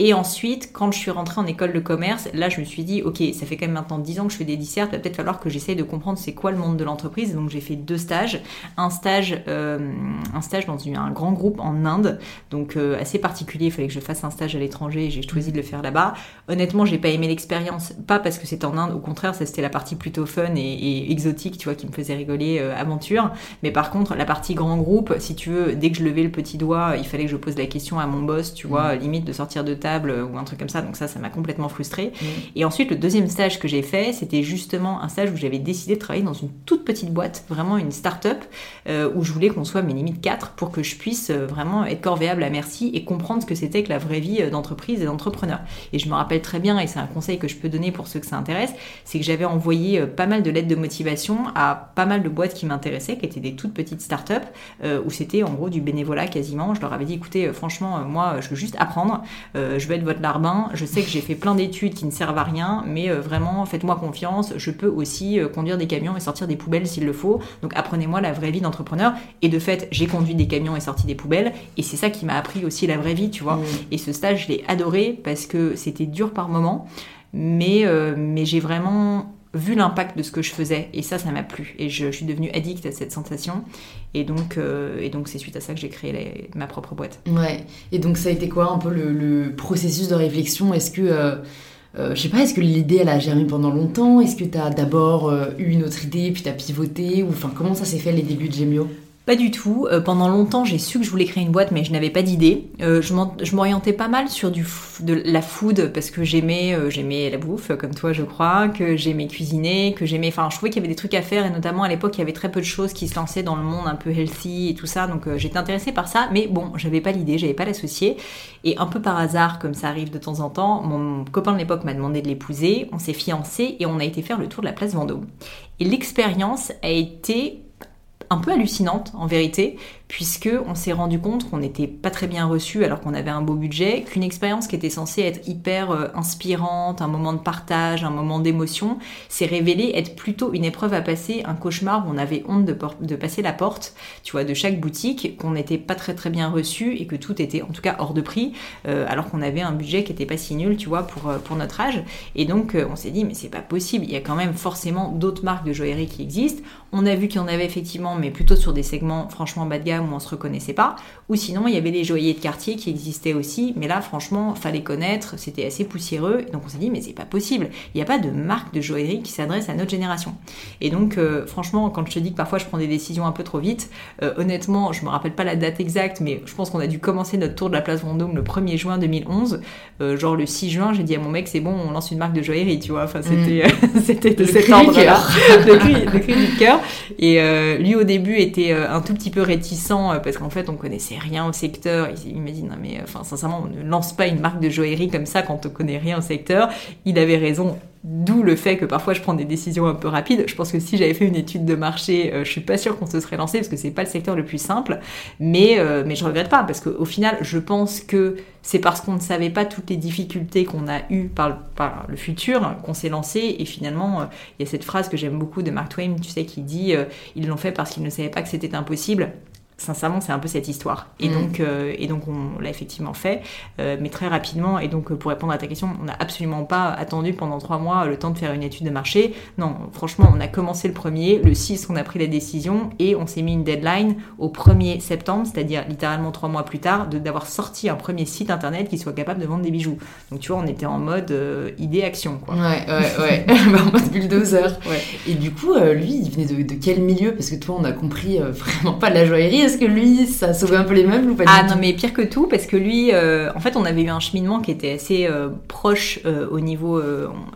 Et ensuite, quand je suis rentrée en école de commerce, là, je me suis dit, ok, ça fait quand même maintenant 10 ans que je fais des dissertes, il va peut-être falloir que j'essaye de comprendre c'est quoi le monde de l'entreprise. Donc, j'ai fait deux stages. Un stage, euh, un stage dans un grand groupe en Inde, donc euh, assez particulier. Il fallait que je fasse un stage à l'étranger et j'ai choisi de le faire là-bas. Honnêtement, j'ai pas aimé l'expérience, pas parce que c'était en Inde, au contraire, ça c'était la partie plutôt fun et, exotique, tu vois, qui me faisait rigoler, euh, aventure. Mais par contre, la partie grand groupe, si tu veux, dès que je levais le petit doigt, il fallait que je pose la question à mon boss, tu vois, limite de sortir de table ou un truc comme ça. Donc ça, ça m'a complètement frustrée. Et ensuite, le deuxième stage que j'ai fait, c'était justement un stage où j'avais décidé de travailler dans une toute petite boîte, vraiment une start-up, euh, où je voulais qu'on soit mes limites 4 pour que je puisse euh, vraiment être corvéable à merci et comprendre ce que c'était que la vraie vie euh, d'entreprise et d'entrepreneur. Et je me rappelle très bien, et c'est un conseil que je peux donner pour ceux que ça intéresse, c'est que j'avais envoyé pas mal de lettres de motivation à pas mal de boîtes qui m'intéressaient, qui étaient des toutes petites start-up, où c'était en gros du bénévolat quasiment. Je leur avais dit, écoutez, franchement, moi, je veux juste apprendre, je veux être votre larbin, je sais que j'ai fait plein d'études qui ne servent à rien, mais vraiment, faites-moi confiance, je peux aussi conduire des camions et sortir des poubelles s'il le faut. Donc apprenez-moi la vraie vie d'entrepreneur. Et de fait, j'ai conduit des camions et sorti des poubelles. Et c'est ça qui m'a appris aussi la vraie vie, tu vois. Mmh. Et ce stage, je l'ai adoré parce que c'était dur par moments. Mais, euh, mais j'ai vraiment vu l'impact de ce que je faisais et ça ça m'a plu. Et je, suis devenue addict à cette sensation. Et donc euh, et donc c'est suite à ça que j'ai créé ma propre boîte. Ouais. Et donc ça a été quoi un peu le, processus de réflexion? Est-ce que euh, euh, je sais pas, est-ce que l'idée elle a germé pendant longtemps? Est-ce que tu as d'abord euh, eu une autre idée, puis tu as pivoté? Ou enfin, comment ça s'est fait les débuts de Gemio? Pas du tout. Euh, pendant longtemps, j'ai su que je voulais créer une boîte, mais je n'avais pas d'idée. Euh, je m'orientais pas mal sur du de la food parce que j'aimais euh, j'aimais la bouffe, comme toi, je crois, que j'aimais cuisiner, que j'aimais. Enfin, je trouvais qu'il y avait des trucs à faire et notamment à l'époque, il y avait très peu de choses qui se lançaient dans le monde un peu healthy et tout ça. Donc, j'étais intéressée par ça, mais bon, j'avais pas l'idée, j'avais pas l'associé. Et un peu par hasard, comme ça arrive de temps en temps, mon copain de l'époque m'a demandé de l'épouser. On s'est fiancés et on a été faire le tour de la place Vendôme. Et l'expérience a été un peu hallucinante en vérité, puisque on s'est rendu compte qu'on n'était pas très bien reçu alors qu'on avait un beau budget, qu'une expérience qui était censée être hyper euh, inspirante, un moment de partage, un moment d'émotion, s'est révélée être plutôt une épreuve à passer, un cauchemar où on avait honte de, passer la porte, tu vois, de chaque boutique, qu'on n'était pas très très bien reçu et que tout était en tout cas hors de prix, euh, alors qu'on avait un budget qui était pas si nul, tu vois, pour, euh, pour notre âge. Et donc on s'est dit mais c'est pas possible, il y a quand même forcément d'autres marques de joaillerie qui existent. On a vu qu'il y en avait effectivement, mais plutôt sur des segments franchement bas de gamme où on se reconnaissait pas. Ou sinon, il y avait les joailliers de quartier qui existaient aussi, mais là, franchement, fallait connaître, c'était assez poussiéreux. Donc on s'est dit, mais c'est pas possible. Il n'y a pas de marque de joaillerie qui s'adresse à notre génération. Et donc, euh, franchement, quand je te dis que parfois je prends des décisions un peu trop vite, euh, honnêtement, je me rappelle pas la date exacte, mais je pense qu'on a dû commencer notre tour de la place Vendôme le 1er juin 2011. Euh, genre le 6 juin, j'ai dit à mon mec, c'est bon, on lance une marque de joaillerie, tu vois. Enfin, c'était, mm. c'était de cet ordre-là. le cri, le cri du cœur. Et lui, au début, était un tout petit peu réticent parce qu'en fait, on connaissait rien au secteur. Il, m'a dit, non mais, enfin, sincèrement, on ne lance pas une marque de joaillerie comme ça quand on connaît rien au secteur. Il avait raison. D'où le fait que parfois je prends des décisions un peu rapides. Je pense que si j'avais fait une étude de marché, euh, je suis pas sûre qu'on se serait lancé parce que c'est pas le secteur le plus simple. Mais euh, mais je regrette pas parce qu'au final, je pense que c'est parce qu'on ne savait pas toutes les difficultés qu'on a eues par, le futur qu'on s'est lancé. Et finalement, euh, il y a cette phrase que j'aime beaucoup de Mark Twain, tu sais, qui dit ils l'ont fait parce qu'ils ne savaient pas que c'était impossible sincèrement, c'est un peu cette histoire. Et mm. donc, euh, et donc on l'a effectivement fait, euh, mais très rapidement. Et donc, pour répondre à ta question, on n'a absolument pas attendu pendant trois mois le temps de faire une étude de marché. Non, franchement, on a commencé le premier, le 6, on a pris la décision et on s'est mis une deadline au 1er septembre, c'est-à-dire littéralement trois mois plus tard, d'avoir sorti un premier site internet qui soit capable de vendre des bijoux. Donc, tu vois, on était en mode euh, idée-action, quoi. Ouais, ouais, ouais. En mode bulldozer. Ouais. Et du coup, lui, il venait de, de, quel milieu? Parce que toi, on a compris vraiment pas de la joaillerie est-ce que lui, ça sauvait un peu les meubles ou pas Ah non, mais pire que tout, parce que lui, euh, en fait, on avait eu un cheminement qui était assez euh, proche euh, au niveau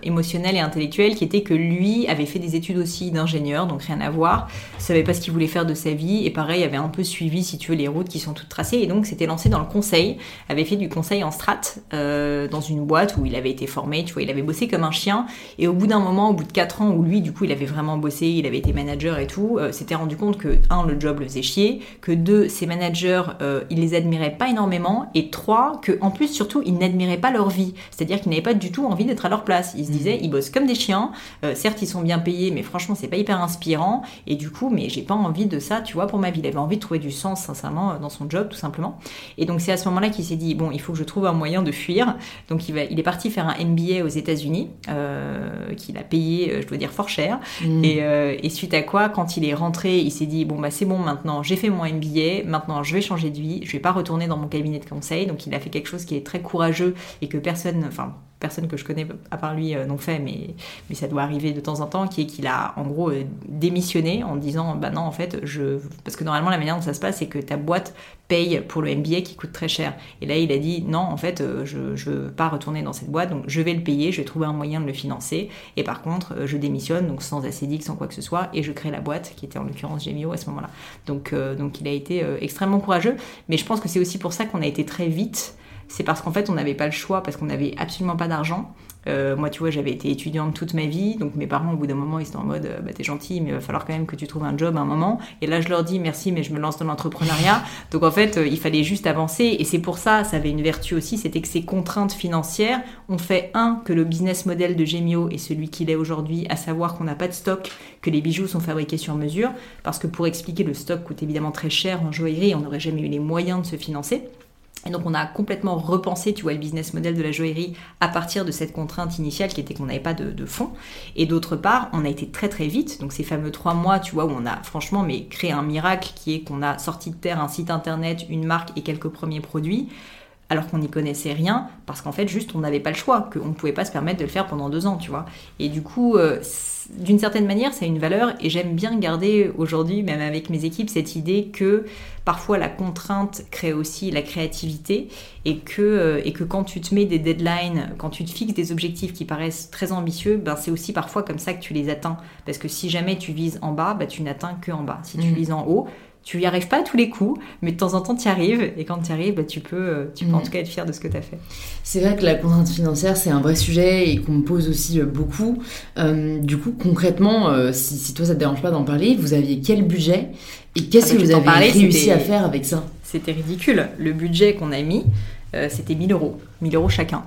émotionnel et intellectuel, qui était que lui avait fait des études aussi d'ingénieur, donc rien à voir, savait pas ce qu'il voulait faire de sa vie, et pareil, avait un peu suivi, si tu veux, les routes qui sont toutes tracées, et donc s'était lancé dans le conseil, avait fait du conseil en strat dans une boîte où il avait été formé, tu vois, il avait bossé comme un chien, et au bout d'un moment, au bout de 4 ans, où lui, du coup, il avait vraiment bossé, il avait été manager et tout, s'était rendu compte que, un, le job le faisait chier, que deux, ces managers, euh, ils les admiraient pas énormément, et trois, que en plus surtout, ils n'admiraient pas leur vie, c'est-à-dire qu'ils n'avaient pas du tout envie d'être à leur place. Ils se disaient, ils bossent comme des chiens, euh, certes ils sont bien payés, mais franchement c'est pas hyper inspirant, et du coup, mais j'ai pas envie de ça, tu vois, pour ma vie. Il avait envie de trouver du sens sincèrement dans son job, tout simplement. Et donc c'est à ce moment-là qu'il s'est dit, bon, il faut que je trouve un moyen de fuir. Donc il, va, il est parti faire un MBA aux États-Unis, euh, qu'il a payé, je dois dire, fort cher. Et, et, suite à quoi, quand il est rentré, il s'est dit, bon bah c'est bon maintenant, j'ai fait mon MBA maintenant je vais changer de vie, je vais pas retourner dans mon cabinet de conseil. Donc il a fait quelque chose qui est très courageux et que personne, enfin personne que je connais à part lui n'ont fait, mais, ça doit arriver de temps en temps, qui est qu'il a en gros démissionné en disant bah non en fait je parce que normalement la manière dont ça se passe c'est que ta boîte paye pour le MBA qui coûte très cher. Et là il a dit non en fait je ne veux pas retourner dans cette boîte donc je vais le payer, je vais trouver un moyen de le financer et par contre je démissionne donc sans ACDIC, sans quoi que ce soit et je crée la boîte qui était en l'occurrence Gemio à ce moment-là. Donc donc il a été extrêmement courageux, mais je pense que c'est aussi pour ça qu'on a été très vite c'est parce qu'en fait on n'avait pas le choix, parce qu'on n'avait absolument pas d'argent. Euh, moi, tu vois, j'avais été étudiante toute ma vie, donc mes parents, au bout d'un moment, ils étaient en mode, euh, bah, t'es gentil, mais il va falloir quand même que tu trouves un job à un moment. Et là, je leur dis, merci, mais je me lance dans l'entrepreneuriat. Donc, en fait, euh, il fallait juste avancer. Et c'est pour ça, ça avait une vertu aussi, c'était que ces contraintes financières ont fait, un, que le business model de Gemio est celui qu'il est aujourd'hui, à savoir qu'on n'a pas de stock, que les bijoux sont fabriqués sur mesure. Parce que pour expliquer, le stock coûte évidemment très cher en joaillerie, on n'aurait jamais eu les moyens de se financer. Et donc on a complètement repensé, tu vois, le business model de la joaillerie à partir de cette contrainte initiale qui était qu'on n'avait pas de, fonds. Et d'autre part, on a été très très vite. Donc ces fameux trois mois, tu vois, où on a franchement mais créé un miracle qui est qu'on a sorti de terre un site internet, une marque et quelques premiers produits alors qu'on n'y connaissait rien, parce qu'en fait, juste, on n'avait pas le choix, qu'on ne pouvait pas se permettre de le faire pendant deux ans, tu vois. Et du coup, euh, d'une certaine manière, c'est une valeur, et j'aime bien garder aujourd'hui, même avec mes équipes, cette idée que parfois la contrainte crée aussi la créativité, et que, euh, et que quand tu te mets des deadlines, quand tu te fixes des objectifs qui paraissent très ambitieux, ben c'est aussi parfois comme ça que tu les atteins. Parce que si jamais tu vises en bas, ben tu n'atteins que en bas. Si tu mmh. vises en haut, tu y arrives pas à tous les coups, mais de temps en temps tu y arrives, et quand tu y arrives, bah, tu peux, euh, tu peux en mm. tout cas être fier de ce que tu as fait. C'est vrai que la contrainte financière, c'est un vrai sujet et qu'on me pose aussi euh, beaucoup. Euh, du coup, concrètement, si, si, toi ça te dérange pas d'en parler, vous aviez quel budget et qu'est-ce ah, que vous avez réussi à faire avec ça? C'était ridicule. Le budget qu'on a mis, c'était 1000 euros. 1000 euros chacun.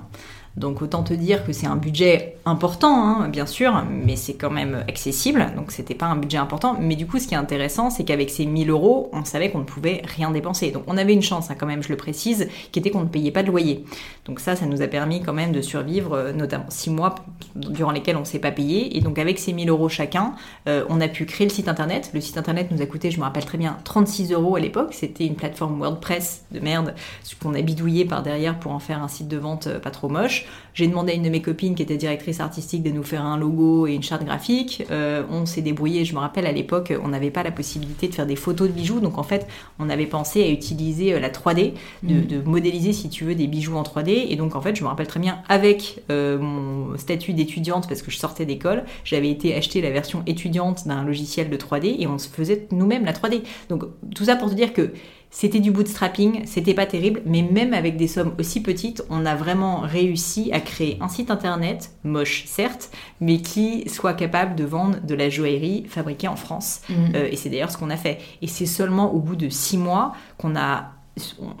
Donc autant te dire que c'est un budget important, hein, bien sûr, mais c'est quand même accessible. Donc c'était pas un budget important. Mais du coup, ce qui est intéressant, c'est qu'avec ces 1000 euros, on savait qu'on ne pouvait rien dépenser. Donc on avait une chance, hein, quand même, je le précise, qui était qu'on ne payait pas de loyer. Donc ça, ça nous a permis quand même de survivre, euh, notamment six mois durant lesquels on ne s'est pas payé. Et donc avec ces 1000 euros chacun, euh, on a pu créer le site internet. Le site internet nous a coûté, je me rappelle très bien, 36 euros à l'époque. C'était une plateforme WordPress de merde, qu'on a bidouillé par derrière pour en faire un site de vente euh, pas trop moche. J'ai demandé à une de mes copines qui était directrice artistique de nous faire un logo et une charte graphique. Euh, on s'est débrouillé. Je me rappelle à l'époque, on n'avait pas la possibilité de faire des photos de bijoux. Donc en fait, on avait pensé à utiliser euh, la 3D, mm. de, modéliser, si tu veux, des bijoux en 3D. Et donc en fait, je me rappelle très bien, avec euh, mon statut d'étudiante, parce que je sortais d'école, j'avais été acheter la version étudiante d'un logiciel de 3D et on se faisait nous-mêmes la 3D. Donc tout ça pour te dire que c'était du bootstrapping, c'était pas terrible, mais même avec des sommes aussi petites, on a vraiment réussi à créer un site internet, moche certes, mais qui soit capable de vendre de la joaillerie fabriquée en France. Mhm. Euh, et c'est d'ailleurs ce qu'on a fait. Et c'est seulement au bout de six mois qu'on a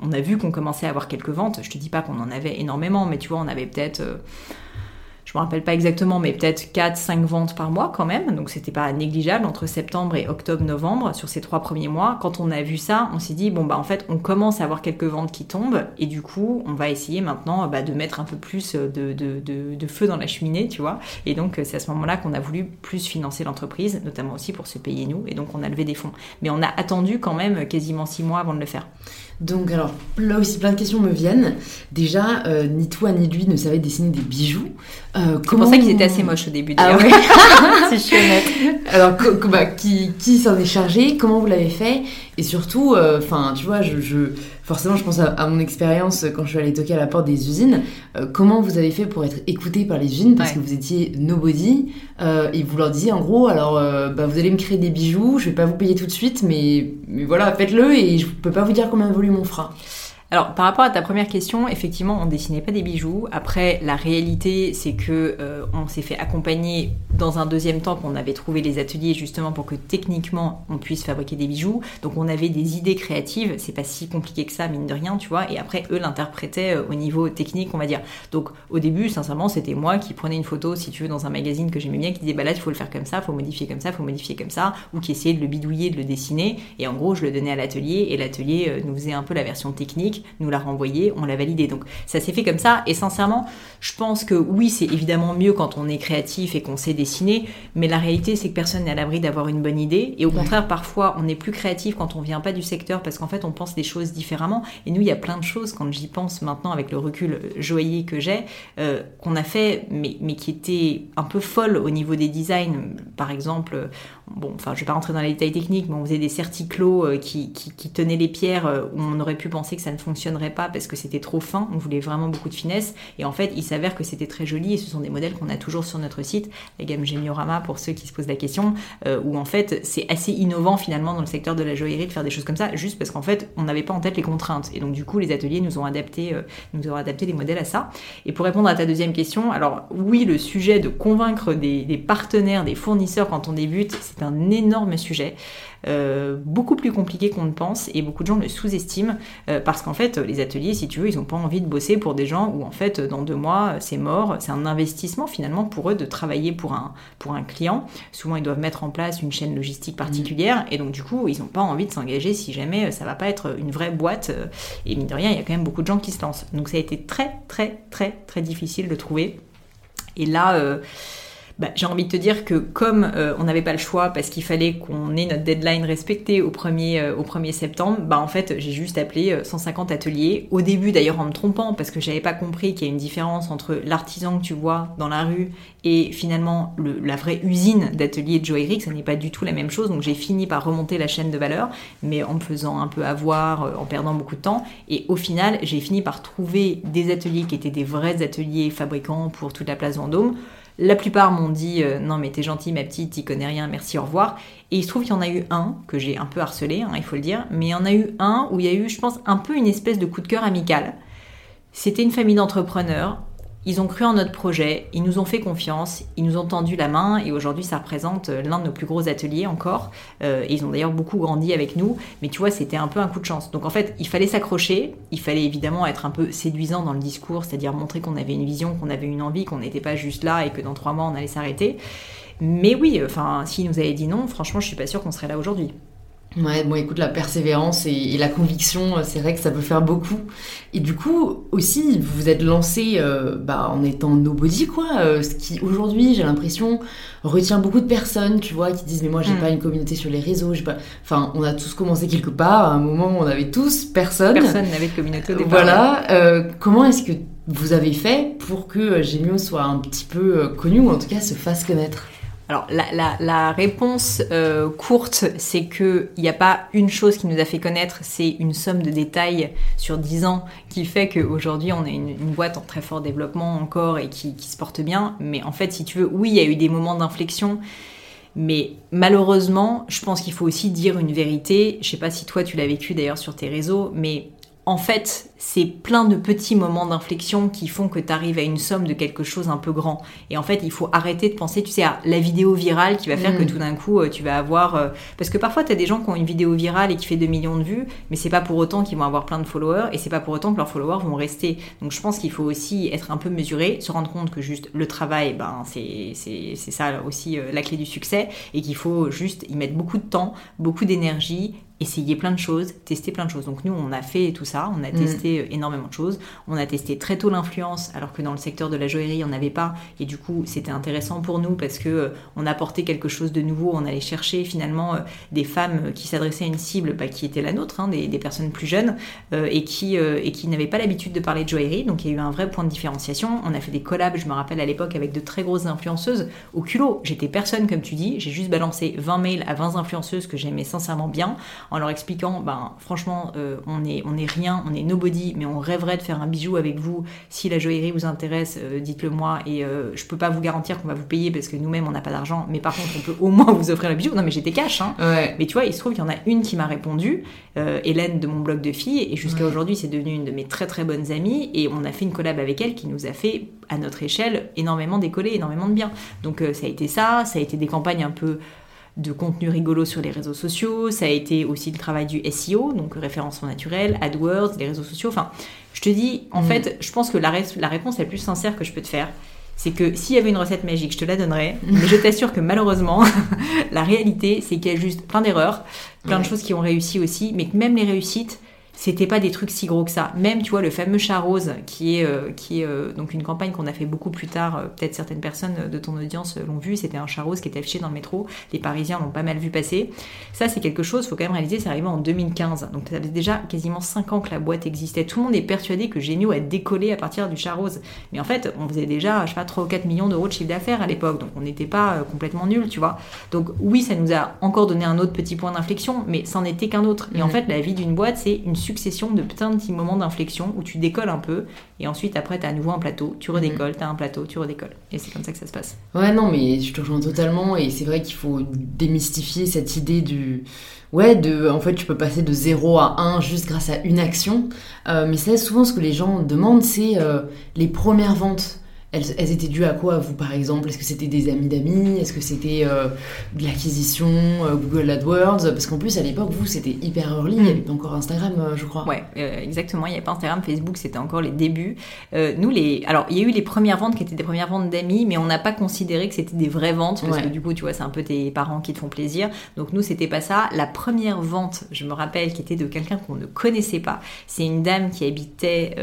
on a vu qu'on commençait à avoir quelques ventes. Je te dis pas qu'on en avait énormément, mais tu vois, on avait peut-être euh, me rappelle pas exactement, mais peut-être 4-5 ventes par mois quand même. Donc c'était pas négligeable entre septembre et octobre-novembre sur ces trois premiers mois. Quand on a vu ça, on s'est dit bon bah en fait on commence à avoir quelques ventes qui tombent et du coup on va essayer maintenant bah, de mettre un peu plus de, feu dans la cheminée, tu vois. Et donc c'est à ce moment-là qu'on a voulu plus financer l'entreprise, notamment aussi pour se payer nous. Et donc on a levé des fonds. Mais on a attendu quand même quasiment 6 mois avant de le faire. Donc alors là aussi plein de questions me viennent. Déjà, euh, ni toi ni lui ne savaient dessiner des bijoux. Euh, c'est pour ça qu'ils étaient assez moches au début. Ah ouais. si je suis honnête. Alors bah, qui, qui s'en est chargé Comment vous l'avez fait? Et surtout, euh, enfin tu vois, je, je forcément, je pense à, mon expérience quand je suis allée toquer à la porte des usines. Euh, comment vous avez fait pour être écouté par les usines? Parce que vous étiez nobody euh, et vous leur disiez en gros, alors euh, bah, vous allez me créer des bijoux, je vais pas vous payer tout de suite, mais, mais voilà, faites-le et je peux pas vous dire combien volume on fera. Alors, par rapport à ta première question, effectivement, on dessinait pas des bijoux. Après, la réalité, c'est que euh, on s'est fait accompagner dans un deuxième temps qu'on avait trouvé les ateliers justement pour que techniquement on puisse fabriquer des bijoux. Donc, on avait des idées créatives. C'est pas si compliqué que ça, mine de rien, tu vois. Et après, eux l'interprétaient euh, au niveau technique, on va dire. Donc, au début, sincèrement, c'était moi qui prenais une photo, si tu veux, dans un magazine que j'aimais bien, qui disait bah là, il faut le faire comme ça, faut modifier comme ça, faut modifier comme ça, ou qui essayait de le bidouiller, de le dessiner. Et en gros, je le donnais à l'atelier et l'atelier euh, nous faisait un peu la version technique technique, nous l'a renvoyé, on l'a validé. Donc ça s'est fait comme ça. Et sincèrement, je pense que oui, c'est évidemment mieux quand on est créatif et qu'on sait dessiner, mais la réalité, c'est que personne n'est à l'abri d'avoir une bonne idée. Et au contraire, parfois, on est plus créatif quand on vient pas du secteur parce qu'en fait, on pense des choses différemment. Et nous, il y a plein de choses, quand j'y pense maintenant avec le recul joyeux que j'ai, euh, qu'on a fait, mais, mais qui étaient un peu folles au niveau des designs. Par exemple, bon, enfin, je vais pas rentrer dans les détails techniques, mais on faisait des certiclos euh, qui, tenaient les pierres euh, où on aurait pu penser que ça ne fonctionnerait pas parce que c'était trop fin. On voulait vraiment beaucoup de finesse. Et en fait, il s'avère que c'était très joli et ce sont des modèles qu'on a toujours sur notre site, la gamme Gemiorama pour ceux qui se posent la question, euh, où en fait, c'est assez innovant finalement dans le secteur de la joaillerie de faire des choses comme ça, juste parce qu'en fait, on n'avait pas en tête les contraintes. Et donc, du coup, les ateliers nous ont adapté, nous ont adapté les modèles à ça. Et pour répondre à ta deuxième question, alors oui, le sujet de convaincre des, des partenaires, des fournisseurs quand on débute, c'est un énorme sujet. Euh, beaucoup plus compliqué qu'on ne pense et beaucoup de gens le sous-estiment euh, parce qu'en fait les ateliers si tu veux ils n'ont pas envie de bosser pour des gens où en fait dans deux mois c'est mort. C'est un investissement finalement pour eux de travailler pour un, pour un client. Souvent ils doivent mettre en place une chaîne logistique particulière et donc du coup ils n'ont pas envie de s'engager si jamais ça va pas être une vraie boîte et mine de rien il y a quand même beaucoup de gens qui se lancent. Donc ça a été très très très très difficile de trouver. Et là euh, bah, j'ai envie de te dire que comme euh, on n'avait pas le choix parce qu'il fallait qu'on ait notre deadline respectée au 1er, euh, au 1er septembre, bah en fait j'ai juste appelé 150 euh, ateliers. Au début d'ailleurs en me trompant parce que j'avais pas compris qu'il y a une différence entre l'artisan que tu vois dans la rue et finalement le, la vraie usine d'ateliers de joaillerie, que ça n'est pas du tout la même chose. Donc j'ai fini par remonter la chaîne de valeur, mais en me faisant un peu avoir, en perdant beaucoup de temps. Et au final j'ai fini par trouver des ateliers qui étaient des vrais ateliers fabricants pour toute la place Vendôme la plupart m'ont dit euh, non mais t'es gentil ma petite, t'y connais rien, merci, au revoir. Et il se trouve qu'il y en a eu un que j'ai un peu harcelé, hein, il faut le dire, mais il y en a eu un où il y a eu, je pense, un peu une espèce de coup de cœur amical. C'était une famille d'entrepreneurs ils ont cru en notre projet, ils nous ont fait confiance, ils nous ont tendu la main et aujourd'hui ça représente euh, l'un de nos plus gros ateliers encore. Euh, ils ont d'ailleurs beaucoup grandi avec nous, mais tu vois c'était un peu un coup de chance. Donc en fait il fallait s'accrocher, il fallait évidemment être un peu séduisant dans le discours, c'est-à-dire montrer qu'on avait une vision, qu'on avait une envie, qu'on n'était pas juste là et que dans trois mois on allait s'arrêter. Mais oui, enfin s'ils nous avaient dit non, franchement je suis pas sûre qu'on serait là aujourd'hui. Ouais, bon, écoute, la persévérance et, la conviction, euh, c'est vrai que ça peut faire beaucoup. Et du coup, aussi, vous vous êtes lancé euh, bah, en étant nobody, quoi. Euh, ce qui, aujourd'hui, j'ai l'impression, retient beaucoup de personnes, tu vois, qui disent, mais moi, j'ai mm. pas une communauté sur les réseaux, j'ai pas... Enfin, on a tous commencé quelque part, à un moment où on avait tous personne. Personne n'avait de communauté au départ. Voilà. comment est-ce que vous avez fait pour que Gémio soit un petit peu connu, ou en tout cas se fasse connaître? Alors la, réponse euh, courte, c'est qu'il n'y a pas une chose qui nous a fait connaître, c'est une somme de détails sur 10 ans qui fait qu'aujourd'hui on est une, boîte en très fort développement encore et qui, se porte bien. Mais en fait, si tu veux, oui, il y a eu des moments d'inflexion. Mais malheureusement, je pense qu'il faut aussi dire une vérité. Je sais pas si toi tu l'as vécu d'ailleurs sur tes réseaux, mais en fait, c'est plein de petits moments d'inflexion qui font que tu arrives à une somme de quelque chose un peu grand. Et en fait, il faut arrêter de penser, tu sais, à la vidéo virale qui va faire que mm. tout d'un coup, euh, tu vas avoir... Euh, parce que parfois, tu as des gens qui ont une vidéo virale et qui fait 2 millions de vues, mais c'est pas pour autant qu'ils vont avoir plein de followers, et c'est pas pour autant que leurs followers vont rester. Donc je pense qu'il faut aussi être un peu mesuré, se rendre compte que juste le travail, ben, c'est ça aussi euh, la clé du succès, et qu'il faut juste y mettre beaucoup de temps, beaucoup d'énergie, essayer plein de choses, tester plein de choses. Donc nous, on a fait tout ça, on a mm. testé euh, énormément de choses. On a testé très tôt l'influence, alors que dans le secteur de la joaillerie, on n'avait pas. Et du coup, c'était intéressant pour nous parce que euh, on apportait quelque chose de nouveau. On allait chercher finalement euh, des femmes qui s'adressaient à une cible bah, qui était la nôtre, hein, des, personnes plus jeunes et qui et qui n'avaient pas l'habitude de parler de joaillerie. Donc il y a eu un vrai point de différenciation. On a fait des collabs, je me rappelle à l'époque avec de très grosses influenceuses au culot. J'étais personne comme tu dis. J'ai juste balancé 20 mails à 20 influenceuses que j'aimais sincèrement bien en leur expliquant, ben, franchement, on est on est rien, on est nobody, mais on rêverait de faire un bijou avec vous. Si la joaillerie vous intéresse, euh, dites-le moi. Et euh, je peux pas vous garantir qu'on va vous payer parce que nous-mêmes on n'a pas d'argent, mais par contre on peut au moins vous offrir le bijou. Non mais j'étais cash, hein. Mais tu vois, il se trouve qu'il y en a une qui m'a répondu, Hélène de mon blog de filles, et jusqu'à aujourd'hui c'est devenu une de mes très très bonnes amies, et on a fait une collab avec elle qui nous a fait à notre échelle énormément décoller, énormément de bien. Donc ça a été ça, ça a été des campagnes un peu de contenu rigolo sur les réseaux sociaux, ça a été aussi le travail du SEO, donc référencement naturel, AdWords, les réseaux sociaux. Enfin, je te dis, en mm. fait, je pense que la, la réponse la plus sincère que je peux te faire, c'est que s'il y avait une recette magique, je te la donnerais. Mais je t'assure que malheureusement, la réalité, c'est qu'il y a juste plein d'erreurs, plein de choses qui ont réussi aussi, mais que même les réussites, c'était pas des trucs si gros que ça. Même, tu vois, le fameux chat rose, qui est, euh, qui est euh, donc une campagne qu'on a fait beaucoup plus tard, euh, peut-être certaines personnes de ton audience l'ont vu, c'était un chat rose qui était affiché dans le métro, les Parisiens l'ont pas mal vu passer. Ça, c'est quelque chose, faut quand même réaliser, c'est arrivé en 2015, donc ça fait déjà quasiment 5 ans que la boîte existait. Tout le monde est persuadé que Gémio a décollé à partir du chat rose. Mais en fait, on faisait déjà, je sais pas, 3 ou 4 millions d'euros de chiffre d'affaires à l'époque, donc on n'était pas complètement nul, tu vois. Donc oui, ça nous a encore donné un autre petit point d'inflexion, mais c'en était qu'un autre. Et en mmh. fait, la vie d'une boîte, c'est une succession de petits petit moment d'inflexion où tu décolles un peu et ensuite après tu as à nouveau un plateau, tu redécolles, mhm. tu as un plateau, tu redécolles. Et c'est comme ça que ça se passe. Ouais, non, mais je te rejoins totalement et c'est vrai qu'il faut démystifier cette idée du. Ouais, de, en fait, tu peux passer de 0 à 1 juste grâce à une action. Euh, mais c'est souvent ce que les gens demandent, c'est euh, les premières ventes elles, étaient dues à quoi, vous, par exemple? Est-ce que c'était des amis d'amis? Est-ce que c'était euh, de l'acquisition, euh, Google AdWords? Parce qu'en plus, à l'époque, vous, c'était hyper early, il n'y avait pas encore Instagram, euh, je crois. Ouais, exactement, il n'y avait pas Instagram, Facebook, c'était encore les débuts. nous, les... Alors, il y a eu les premières ventes qui étaient des premières ventes d'amis, mais on n'a pas considéré que c'était des vraies ventes, parce que du coup, tu vois, c'est un peu tes parents qui te font plaisir. Donc, nous, c'était pas ça. La première vente, je me rappelle, qui était de quelqu'un qu'on ne connaissait pas, c'est une dame qui habitait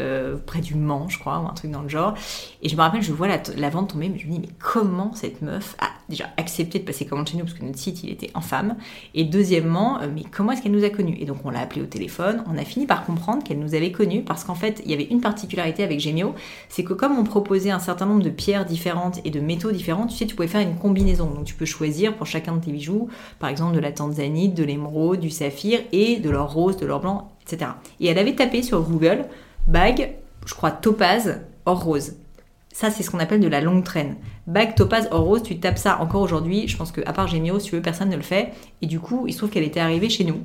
près du Mans, je crois, ou un truc dans le genre. Et je me rappelle, je vois la, vente tomber, mais je me dis, mais comment cette meuf a déjà accepté de passer commande chez nous, parce que notre site, il était infâme. Et deuxièmement, euh, mais comment est-ce qu'elle nous a connus? Et donc, on l'a appelée au téléphone, on a fini par comprendre qu'elle nous avait connus, parce qu'en fait, il y avait une particularité avec Gemio, c'est que comme on proposait un certain nombre de pierres différentes et de métaux différents, tu sais, tu pouvais faire une combinaison. Donc, tu peux choisir pour chacun de tes bijoux, par exemple, de la tanzanite, de l'émeraude, du saphir et de l'or rose, de l'or blanc, etc. Et elle avait tapé sur Google, bague, je crois, topaz, or rose. Ça, c'est ce qu'on appelle de la longue traîne. Bague, topaz, or rose, tu tapes ça encore aujourd'hui. Je pense qu'à part Gémio, si tu veux, personne ne le fait. Et du coup, il se trouve qu'elle était arrivée chez nous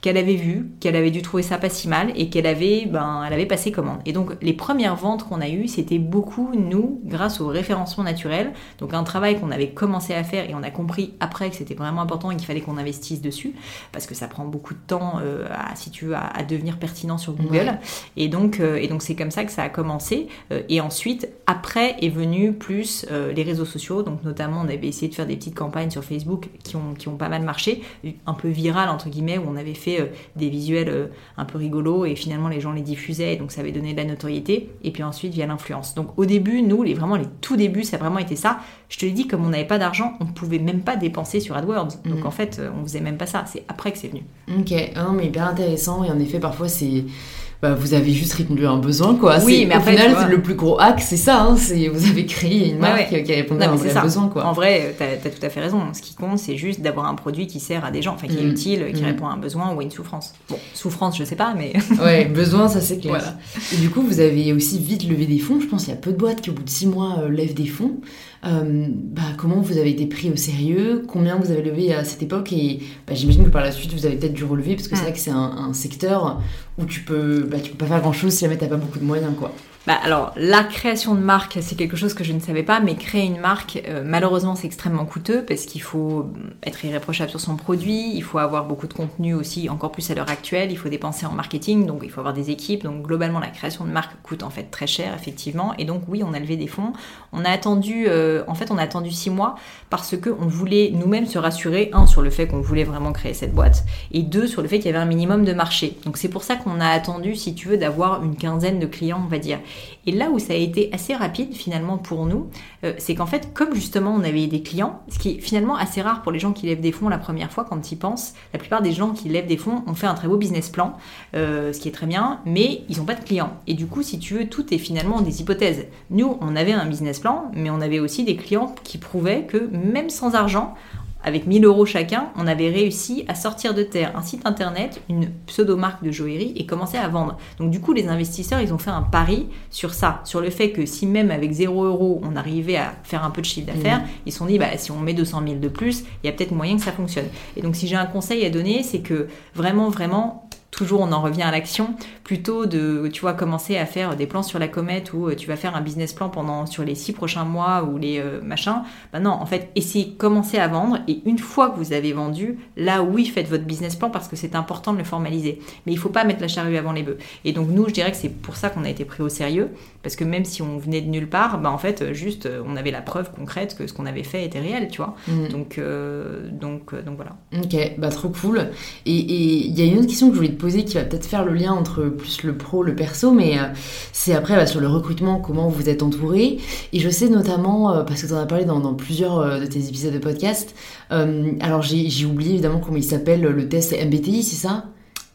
qu'elle avait vu, qu'elle avait dû trouver ça pas si mal et qu'elle avait, ben, elle avait passé commande. Et donc les premières ventes qu'on a eues, c'était beaucoup nous, grâce au référencement naturel. Donc un travail qu'on avait commencé à faire et on a compris après que c'était vraiment important et qu'il fallait qu'on investisse dessus parce que ça prend beaucoup de temps, euh, à, si tu veux, à, devenir pertinent sur Google. Et donc, euh, et donc c'est comme ça que ça a commencé. Euh, et ensuite, après est venu plus les réseaux sociaux. Donc notamment, on avait essayé de faire des petites campagnes sur Facebook qui ont, qui ont pas mal marché, un peu virales entre guillemets, où on avait fait euh, des visuels euh, un peu rigolos et finalement les gens les diffusaient donc ça avait donné de la notoriété et puis ensuite via l'influence. Donc au début, nous, les, vraiment les tout débuts, ça a vraiment été ça. Je te l'ai dit, comme on n'avait pas d'argent, on ne pouvait même pas dépenser sur AdWords. Donc mm. en fait, on faisait même pas ça. C'est après que c'est venu. Ok, ah non, mais hyper intéressant et en effet, parfois c'est bah, vous avez juste répondu à un besoin, quoi. Oui, mais au final, le plus gros hack, c'est ça. Hein, c'est vous avez créé une marque qui répondait à un vrai besoin, quoi. En vrai, tu as, tout à fait raison. Ce qui compte, c'est juste d'avoir un produit qui sert à des gens, enfin qui est mm. utile, qui mm. répond à un besoin ou à une souffrance. Bon, souffrance, je sais pas, mais. ouais, besoin, ça c'est clair. Et du coup, vous avez aussi vite levé des fonds. Je pense qu'il y a peu de boîtes qui, au bout de six mois, euh, lèvent des fonds. Euh, bah, comment vous avez été pris au sérieux, combien vous avez levé à cette époque? Et bah, j'imagine que par la suite vous avez peut-être dû relever parce que c'est vrai que c'est un, secteur où tu peux, bah, tu peux pas faire grand chose si jamais t'as pas beaucoup de moyens quoi. Bah, alors, la création de marque, c'est quelque chose que je ne savais pas, mais créer une marque, euh, malheureusement, c'est extrêmement coûteux parce qu'il faut être irréprochable sur son produit, il faut avoir beaucoup de contenu aussi, encore plus à l'heure actuelle, il faut dépenser en marketing, donc il faut avoir des équipes. Donc, globalement, la création de marque coûte en fait très cher, effectivement. Et donc, oui, on a levé des fonds. On a attendu, euh, en fait, on a attendu six mois parce qu'on voulait nous-mêmes se rassurer, un, sur le fait qu'on voulait vraiment créer cette boîte, et deux, sur le fait qu'il y avait un minimum de marché. Donc, c'est pour ça qu'on a attendu, si tu veux, d'avoir une quinzaine de clients, on va dire. Et là où ça a été assez rapide finalement pour nous, euh, c'est qu'en fait, comme justement on avait des clients, ce qui est finalement assez rare pour les gens qui lèvent des fonds la première fois quand ils pensent, la plupart des gens qui lèvent des fonds ont fait un très beau business plan, euh, ce qui est très bien, mais ils n'ont pas de clients. Et du coup, si tu veux, tout est finalement des hypothèses. Nous, on avait un business plan, mais on avait aussi des clients qui prouvaient que même sans argent, avec 1000 euros chacun, on avait réussi à sortir de terre un site internet, une pseudo-marque de joaillerie et commencer à vendre. Donc du coup, les investisseurs, ils ont fait un pari sur ça, sur le fait que si même avec 0 euros, on arrivait à faire un peu de chiffre d'affaires, mmh. ils se sont dit, bah, si on met 200 000 de plus, il y a peut-être moyen que ça fonctionne. Et donc si j'ai un conseil à donner, c'est que vraiment, vraiment, toujours on en revient à l'action, plutôt de, tu vois, commencer à faire des plans sur la comète où euh, tu vas faire un business plan pendant sur les six prochains mois ou les euh, machins. Bah non, en fait, essayez, commencer à vendre et une fois que vous avez vendu, là oui, faites votre business plan parce que c'est important de le formaliser. Mais il faut pas mettre la charrue avant les bœufs. Et donc nous, je dirais que c'est pour ça qu'on a été pris au sérieux parce que même si on venait de nulle part, bah en fait, juste, euh, on avait la preuve concrète que ce qu'on avait fait était réel, tu vois. Mm. Donc, donc, donc voilà. Ok, bah trop cool. Et il y a une autre question que je voulais te poser qui va peut-être faire le lien entre plus le pro, le perso, mais c'est après bah, sur le recrutement, comment vous êtes entouré. Et je sais notamment, parce que tu en as parlé dans, dans plusieurs de tes épisodes de podcast, alors j'ai oublié évidemment comment il s'appelle, le test MBTI, c'est ça?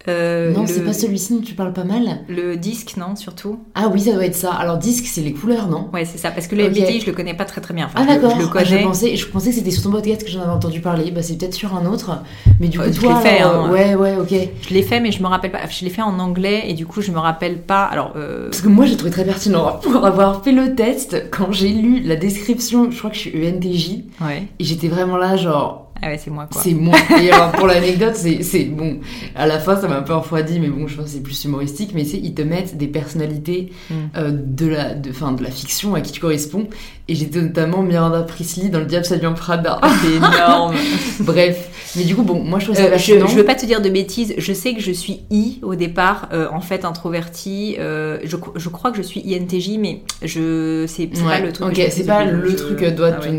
Euh, non, c'est pas celui-ci dont tu parles pas mal. Le disque, non, surtout. Ah oui, ça doit être ça. Alors disque, c'est les couleurs, non? Ouais, c'est ça. Parce que le MBTI, je le connais pas très très bien. ah d'accord. Je, le ah, connais. je, pensais, je pensais que c'était sur ton podcast que j'en avais entendu parler. Bah c'est peut-être sur un autre. Mais du coup, je l'ai fait. Hein. ouais, ouais, ok. Je l'ai fait, mais je me rappelle pas. Je l'ai fait en anglais et du coup, je me rappelle pas. Alors. Euh... Parce que moi, j'ai trouvé très pertinent pour avoir fait le test quand j'ai lu la description. Je crois que je suis ENTJ. Ouais. Et j'étais vraiment là, genre ah ouais, c'est moi quoi. C'est moi. Et alors pour l'anecdote, c'est bon. À la fin, ça m'a un peu refroidi, mais bon, je pense que c'est plus humoristique. Mais c'est ils te mettent des personnalités mm. euh, de la, de, fin, de la fiction à qui tu corresponds. Et j'étais notamment Miranda Priestley dans Le Diable en Prada. C'est énorme. Bref. Mais du coup, bon, moi je trouve ça euh, je, je, veux pas te dire de bêtises. Je sais que je suis I au départ, euh, en fait introvertie. Euh, je, je, crois que je suis INTJ, mais je c'est pas le truc. Ok, c'est pas le truc ah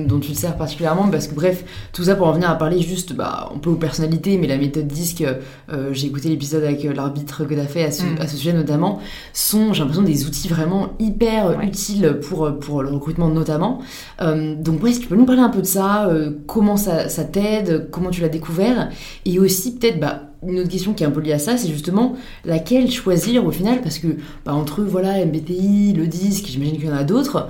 dont tu te sers particulièrement, parce que bref, tout ça pour en venir à parler juste, bah, un peu aux personnalités, mais la méthode disque. J'ai écouté l'épisode avec l'arbitre que t'as fait à ce, mm. à ce, sujet notamment. Sont, j'ai l'impression, des outils vraiment hyper utiles pour pour le recrutement notamment euh, donc ouais, est-ce que tu peux nous parler un peu de ça euh, Comment ça, t'aide Comment tu l'as découvert Et aussi peut-être bah, une autre question qui est un peu liée à ça, c'est justement laquelle choisir au final Parce que bah, entre voilà MBTI, le disque, j'imagine qu'il y en a d'autres.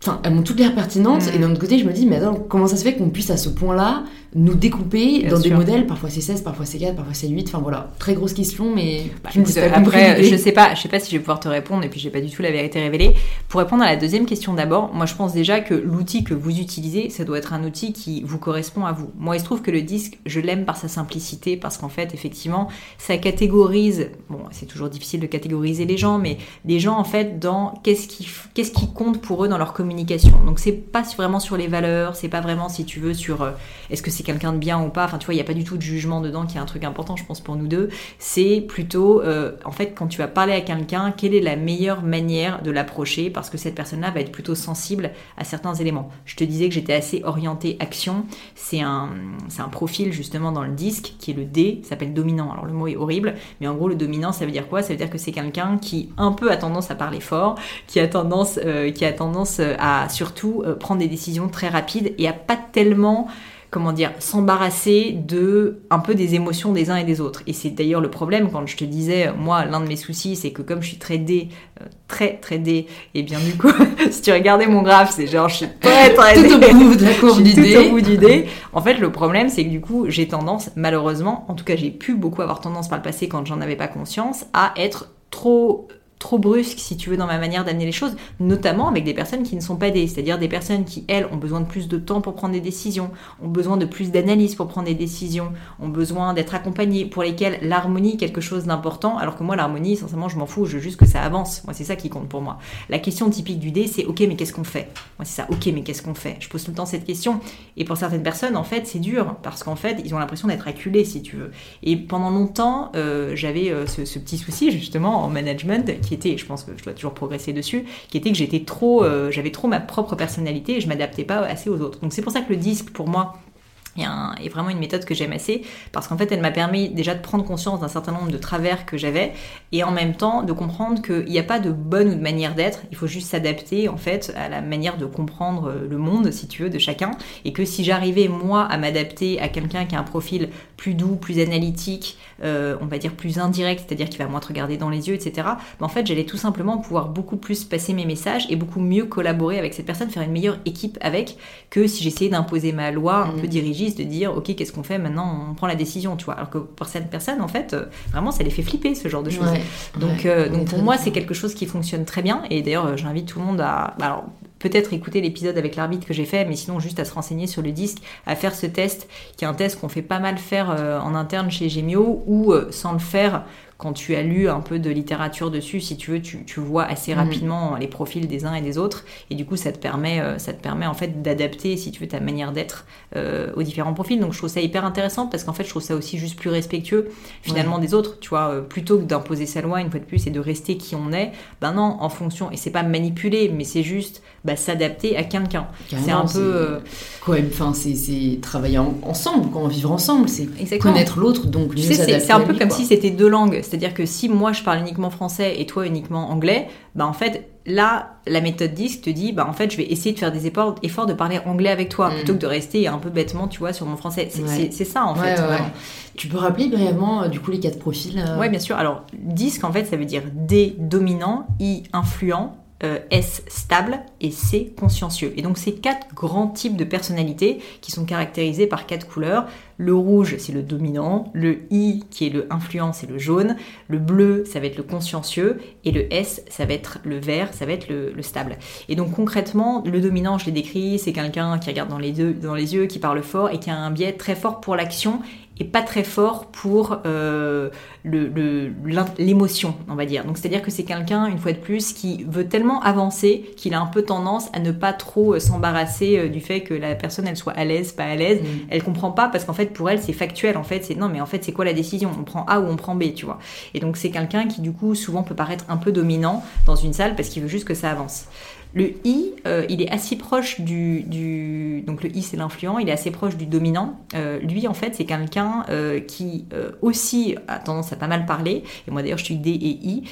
Enfin, elles m'ont toutes l'air pertinentes. Mm. Et d'un autre côté, je me dis, mais attends, comment ça se fait qu'on puisse à ce point-là nous découper dans des modèles, parfois c'est 16, parfois c'est 4, parfois c'est 8, enfin voilà, très grosse question, mais bah, après, je sais pas, je sais pas si je vais pouvoir te répondre, et puis j'ai pas du tout la vérité révélée. Pour répondre à la deuxième question d'abord, moi je pense déjà que l'outil que vous utilisez, ça doit être un outil qui vous correspond à vous. Moi il se trouve que le disque, je l'aime par sa simplicité, parce qu'en fait, effectivement, ça catégorise, bon, c'est toujours difficile de catégoriser les gens, mais les gens en fait dans qu'est-ce qui, qu'est-ce qui compte pour eux dans leur communication. Donc c'est pas vraiment sur les valeurs, c'est pas vraiment, si tu veux, sur euh, est-ce que c'est quelqu'un de bien ou pas. Enfin, tu vois, il n'y a pas du tout de jugement dedans, qui est un truc important, je pense, pour nous deux. C'est plutôt, euh, en fait, quand tu vas parler à quelqu'un, quelle est la meilleure manière de l'approcher Parce que cette personne-là va être plutôt sensible à certains éléments. Je te disais que j'étais assez orientée action. C'est un, un profil, justement, dans le disque, qui est le D, s'appelle dominant. Alors, le mot est horrible, mais en gros, le dominant, ça veut dire quoi? Ça veut dire que c'est quelqu'un qui, un peu, a tendance à parler fort, qui a tendance, euh, qui a tendance à, surtout, euh, prendre des décisions très rapides et à pas tellement comment dire, s'embarrasser de un peu des émotions des uns et des autres. Et c'est d'ailleurs le problème quand je te disais, moi, l'un de mes soucis, c'est que comme je suis très D, euh, très très D, et bien du coup, si tu regardais mon graphe, c'est genre je suis très très tout au bout de la courbe. Tout au bout. En fait, le problème, c'est que du coup, j'ai tendance, malheureusement, en tout cas, j'ai pu beaucoup avoir tendance par le passé quand j'en avais pas conscience, à être trop trop brusque, si tu veux, dans ma manière d'amener les choses, notamment avec des personnes qui ne sont pas des, c'est-à-dire des personnes qui, elles, ont besoin de plus de temps pour prendre des décisions, ont besoin de plus d'analyse pour prendre des décisions, ont besoin d'être accompagnées, pour lesquelles l'harmonie est quelque chose d'important, alors que moi, l'harmonie, sincèrement, je m'en fous, je veux juste que ça avance. Moi, c'est ça qui compte pour moi. La question typique du dé, c'est, ok, mais qu'est-ce qu'on fait? Moi, c'est ça, ok, mais qu'est-ce qu'on fait? Je pose tout le temps cette question. Et pour certaines personnes, en fait, c'est dur, parce qu'en fait, ils ont l'impression d'être acculés, si tu veux. Et pendant longtemps, euh, j'avais euh, ce, ce, petit souci, justement, en management, qui était, je pense que je dois toujours progresser dessus, qui était que j'étais trop, euh, j'avais trop ma propre personnalité et je m'adaptais pas assez aux autres. Donc c'est pour ça que le disque, pour moi, est vraiment une méthode que j'aime assez parce qu'en fait elle m'a permis déjà de prendre conscience d'un certain nombre de travers que j'avais et en même temps de comprendre qu'il n'y a pas de bonne ou de manière d'être, il faut juste s'adapter en fait à la manière de comprendre le monde si tu veux de chacun et que si j'arrivais moi à m'adapter à quelqu'un qui a un profil plus doux, plus analytique, euh, on va dire plus indirect, c'est-à-dire qui va moins te regarder dans les yeux, etc. Mais en fait, j'allais tout simplement pouvoir beaucoup plus passer mes messages et beaucoup mieux collaborer avec cette personne, faire une meilleure équipe avec que si j'essayais d'imposer ma loi un peu mm. De dire ok, qu'est-ce qu'on fait maintenant On prend la décision, tu vois. Alors que pour cette personne, en fait, euh, vraiment, ça les fait flipper ce genre de choses. donc, euh, donc pour moi, c'est quelque chose qui fonctionne très bien. Et d'ailleurs, j'invite tout le monde à. Bah, alors, peut-être écouter l'épisode avec l'arbitre que j'ai fait, mais sinon juste à se renseigner sur le disque, à faire ce test, qui est un test qu'on fait pas mal faire euh, en interne chez Gemio, ou euh, sans le faire, quand tu as lu un peu de littérature dessus, si tu veux, tu, vois assez mhm. rapidement les profils des uns et des autres, et du coup, ça te permet, euh, ça te permet en fait d'adapter, si tu veux, ta manière d'être euh, aux différents profils. Donc, je trouve ça hyper intéressant parce qu'en fait, je trouve ça aussi juste plus respectueux finalement des autres. Tu vois, euh, plutôt que d'imposer sa loi une fois de plus et de rester qui on est, ben non, en fonction. Et c'est pas manipuler, mais c'est juste bah, s'adapter à quelqu'un. C'est un peu. enfin, c'est travailler ensemble, quand vivre ensemble, c'est connaître l'autre, donc mieux C'est un peu comme si c'était deux langues c'est-à-dire que si moi je parle uniquement français et toi uniquement anglais, bah en fait là la méthode disque te dit bah en fait je vais essayer de faire des efforts, efforts de parler anglais avec toi mm. plutôt que de rester un peu bêtement tu vois sur mon français. C'est ça en fait. Tu peux rappeler brièvement euh, du coup les quatre profils euh? Oui bien sûr. Alors disque en fait ça veut dire D dominant, I influent, euh, S stable et C consciencieux. Et donc ces quatre grands types de personnalités qui sont caractérisés par quatre couleurs. Le rouge, c'est le dominant, le I qui est le influent, c'est le jaune, le bleu, ça va être le consciencieux, et le S, ça va être le vert, ça va être le, stable. Et donc concrètement, le dominant, je l'ai décrit, c'est quelqu'un qui regarde dans dans les yeux, qui parle fort et qui a un biais très fort pour l'action et pas très fort pour euh, l'émotion, on va dire. Donc c'est-à-dire que c'est quelqu'un, une fois de plus, qui veut tellement avancer qu'il a un peu tendance à ne pas trop euh, s'embarrasser euh, du fait que la personne elle soit à l'aise, pas à l'aise. Mm. Elle comprend pas parce qu'en fait pour elle c'est factuel. En fait c'est non mais en fait c'est quoi la décision? On prend A ou on prend B, tu vois. Et donc c'est quelqu'un qui du coup souvent peut paraître un peu dominant dans une salle parce qu'il veut juste que ça avance. Le I, euh, il est assez proche du, Donc le I, c'est l'influent, il est assez proche du dominant. Euh, lui, en fait, c'est quelqu'un euh, qui aussi a tendance à pas mal parler. Et moi, d'ailleurs, je suis D et I.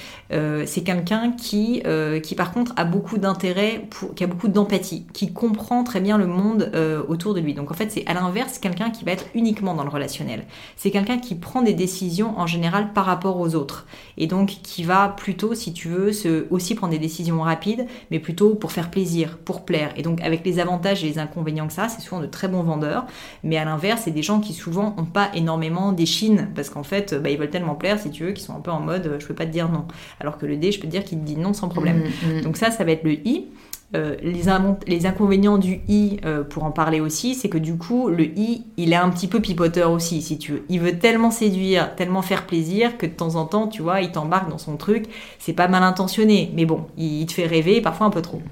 c'est quelqu'un qui, qui, par contre, a beaucoup d'intérêt, qui a beaucoup d'empathie, qui comprend très bien le monde autour de lui. Donc, en fait, c'est à l'inverse quelqu'un qui va être uniquement dans le relationnel. C'est quelqu'un qui prend des décisions en général par rapport aux autres. Et donc, qui va plutôt, si tu veux, se, aussi prendre des décisions rapides, mais plutôt pour faire plaisir, pour plaire. Et donc avec les avantages et les inconvénients que ça, c'est souvent de très bons vendeurs. Mais à l'inverse, c'est des gens qui souvent n'ont pas énormément d'échine parce qu'en fait, bah, ils veulent tellement plaire, si tu veux, qu'ils sont un peu en mode euh, je peux pas te dire non. Alors que le D, je peux te dire qu'il te dit non sans problème. Mmh, mmh. Donc ça, ça va être le I. Euh, les, inconvénients du i, euh, pour en parler aussi, c'est que du coup, le i, il est un petit peu pipoteur aussi, si tu veux. Il veut tellement séduire, tellement faire plaisir, que de temps en temps, tu vois, il t'embarque dans son truc. C'est pas mal intentionné, mais bon, il, te fait rêver, parfois un peu trop.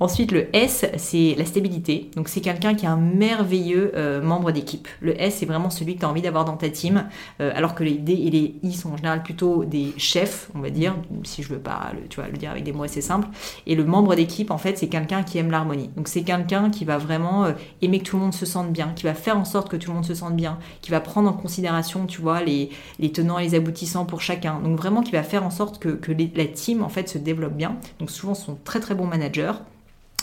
Ensuite, le S, c'est la stabilité. Donc, c'est quelqu'un qui est un merveilleux euh, membre d'équipe. Le S, c'est vraiment celui que tu as envie d'avoir dans ta team, alors que les D et les I sont en général plutôt des chefs, on va dire, si je veux pas le, tu vois, le dire avec des mots assez simples. Et le membre d'équipe, en fait, c'est quelqu'un qui aime l'harmonie. Donc c'est quelqu'un qui va vraiment euh, aimer que tout le monde se sente bien, qui va faire en sorte que tout le monde se sente bien, qui va prendre en considération, tu vois, les, les tenants et les aboutissants pour chacun. Donc vraiment qui va faire en sorte que, que la team en fait se développe bien. Donc souvent ce sont très très bons managers.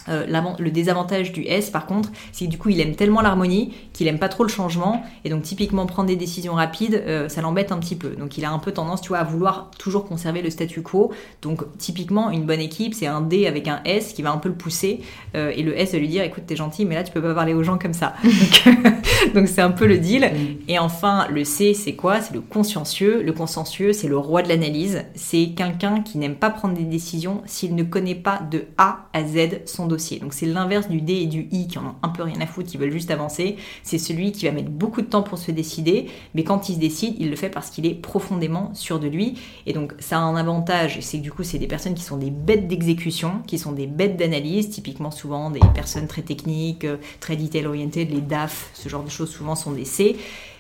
Euh, le désavantage du S, par contre, c'est que du coup, il aime tellement l'harmonie qu'il aime pas trop le changement. Et donc, typiquement, prendre des décisions rapides, euh, ça l'embête un petit peu. Donc, il a un peu tendance, tu vois, à vouloir toujours conserver le statu quo. Donc, typiquement, une bonne équipe, c'est un D avec un S qui va un peu le pousser. Euh, et le S va lui dire, écoute, t'es gentil, mais là, tu peux pas parler aux gens comme ça. donc, c'est un peu le deal. Mm. Et enfin, le C, c'est quoi? C'est le consciencieux. Le consciencieux, c'est le roi de l'analyse. C'est quelqu'un qui n'aime pas prendre des décisions s'il ne connaît pas de A à Z son dossier donc c'est l'inverse du D et du I qui en ont un peu rien à foutre, qui veulent juste avancer. C'est celui qui va mettre beaucoup de temps pour se décider, mais quand il se décide, il le fait parce qu'il est profondément sûr de lui. Et donc ça a un avantage, c'est que du coup c'est des personnes qui sont des bêtes d'exécution, qui sont des bêtes d'analyse, typiquement souvent des personnes très techniques, euh, très detail oriented, les DAF, ce genre de choses souvent sont des C.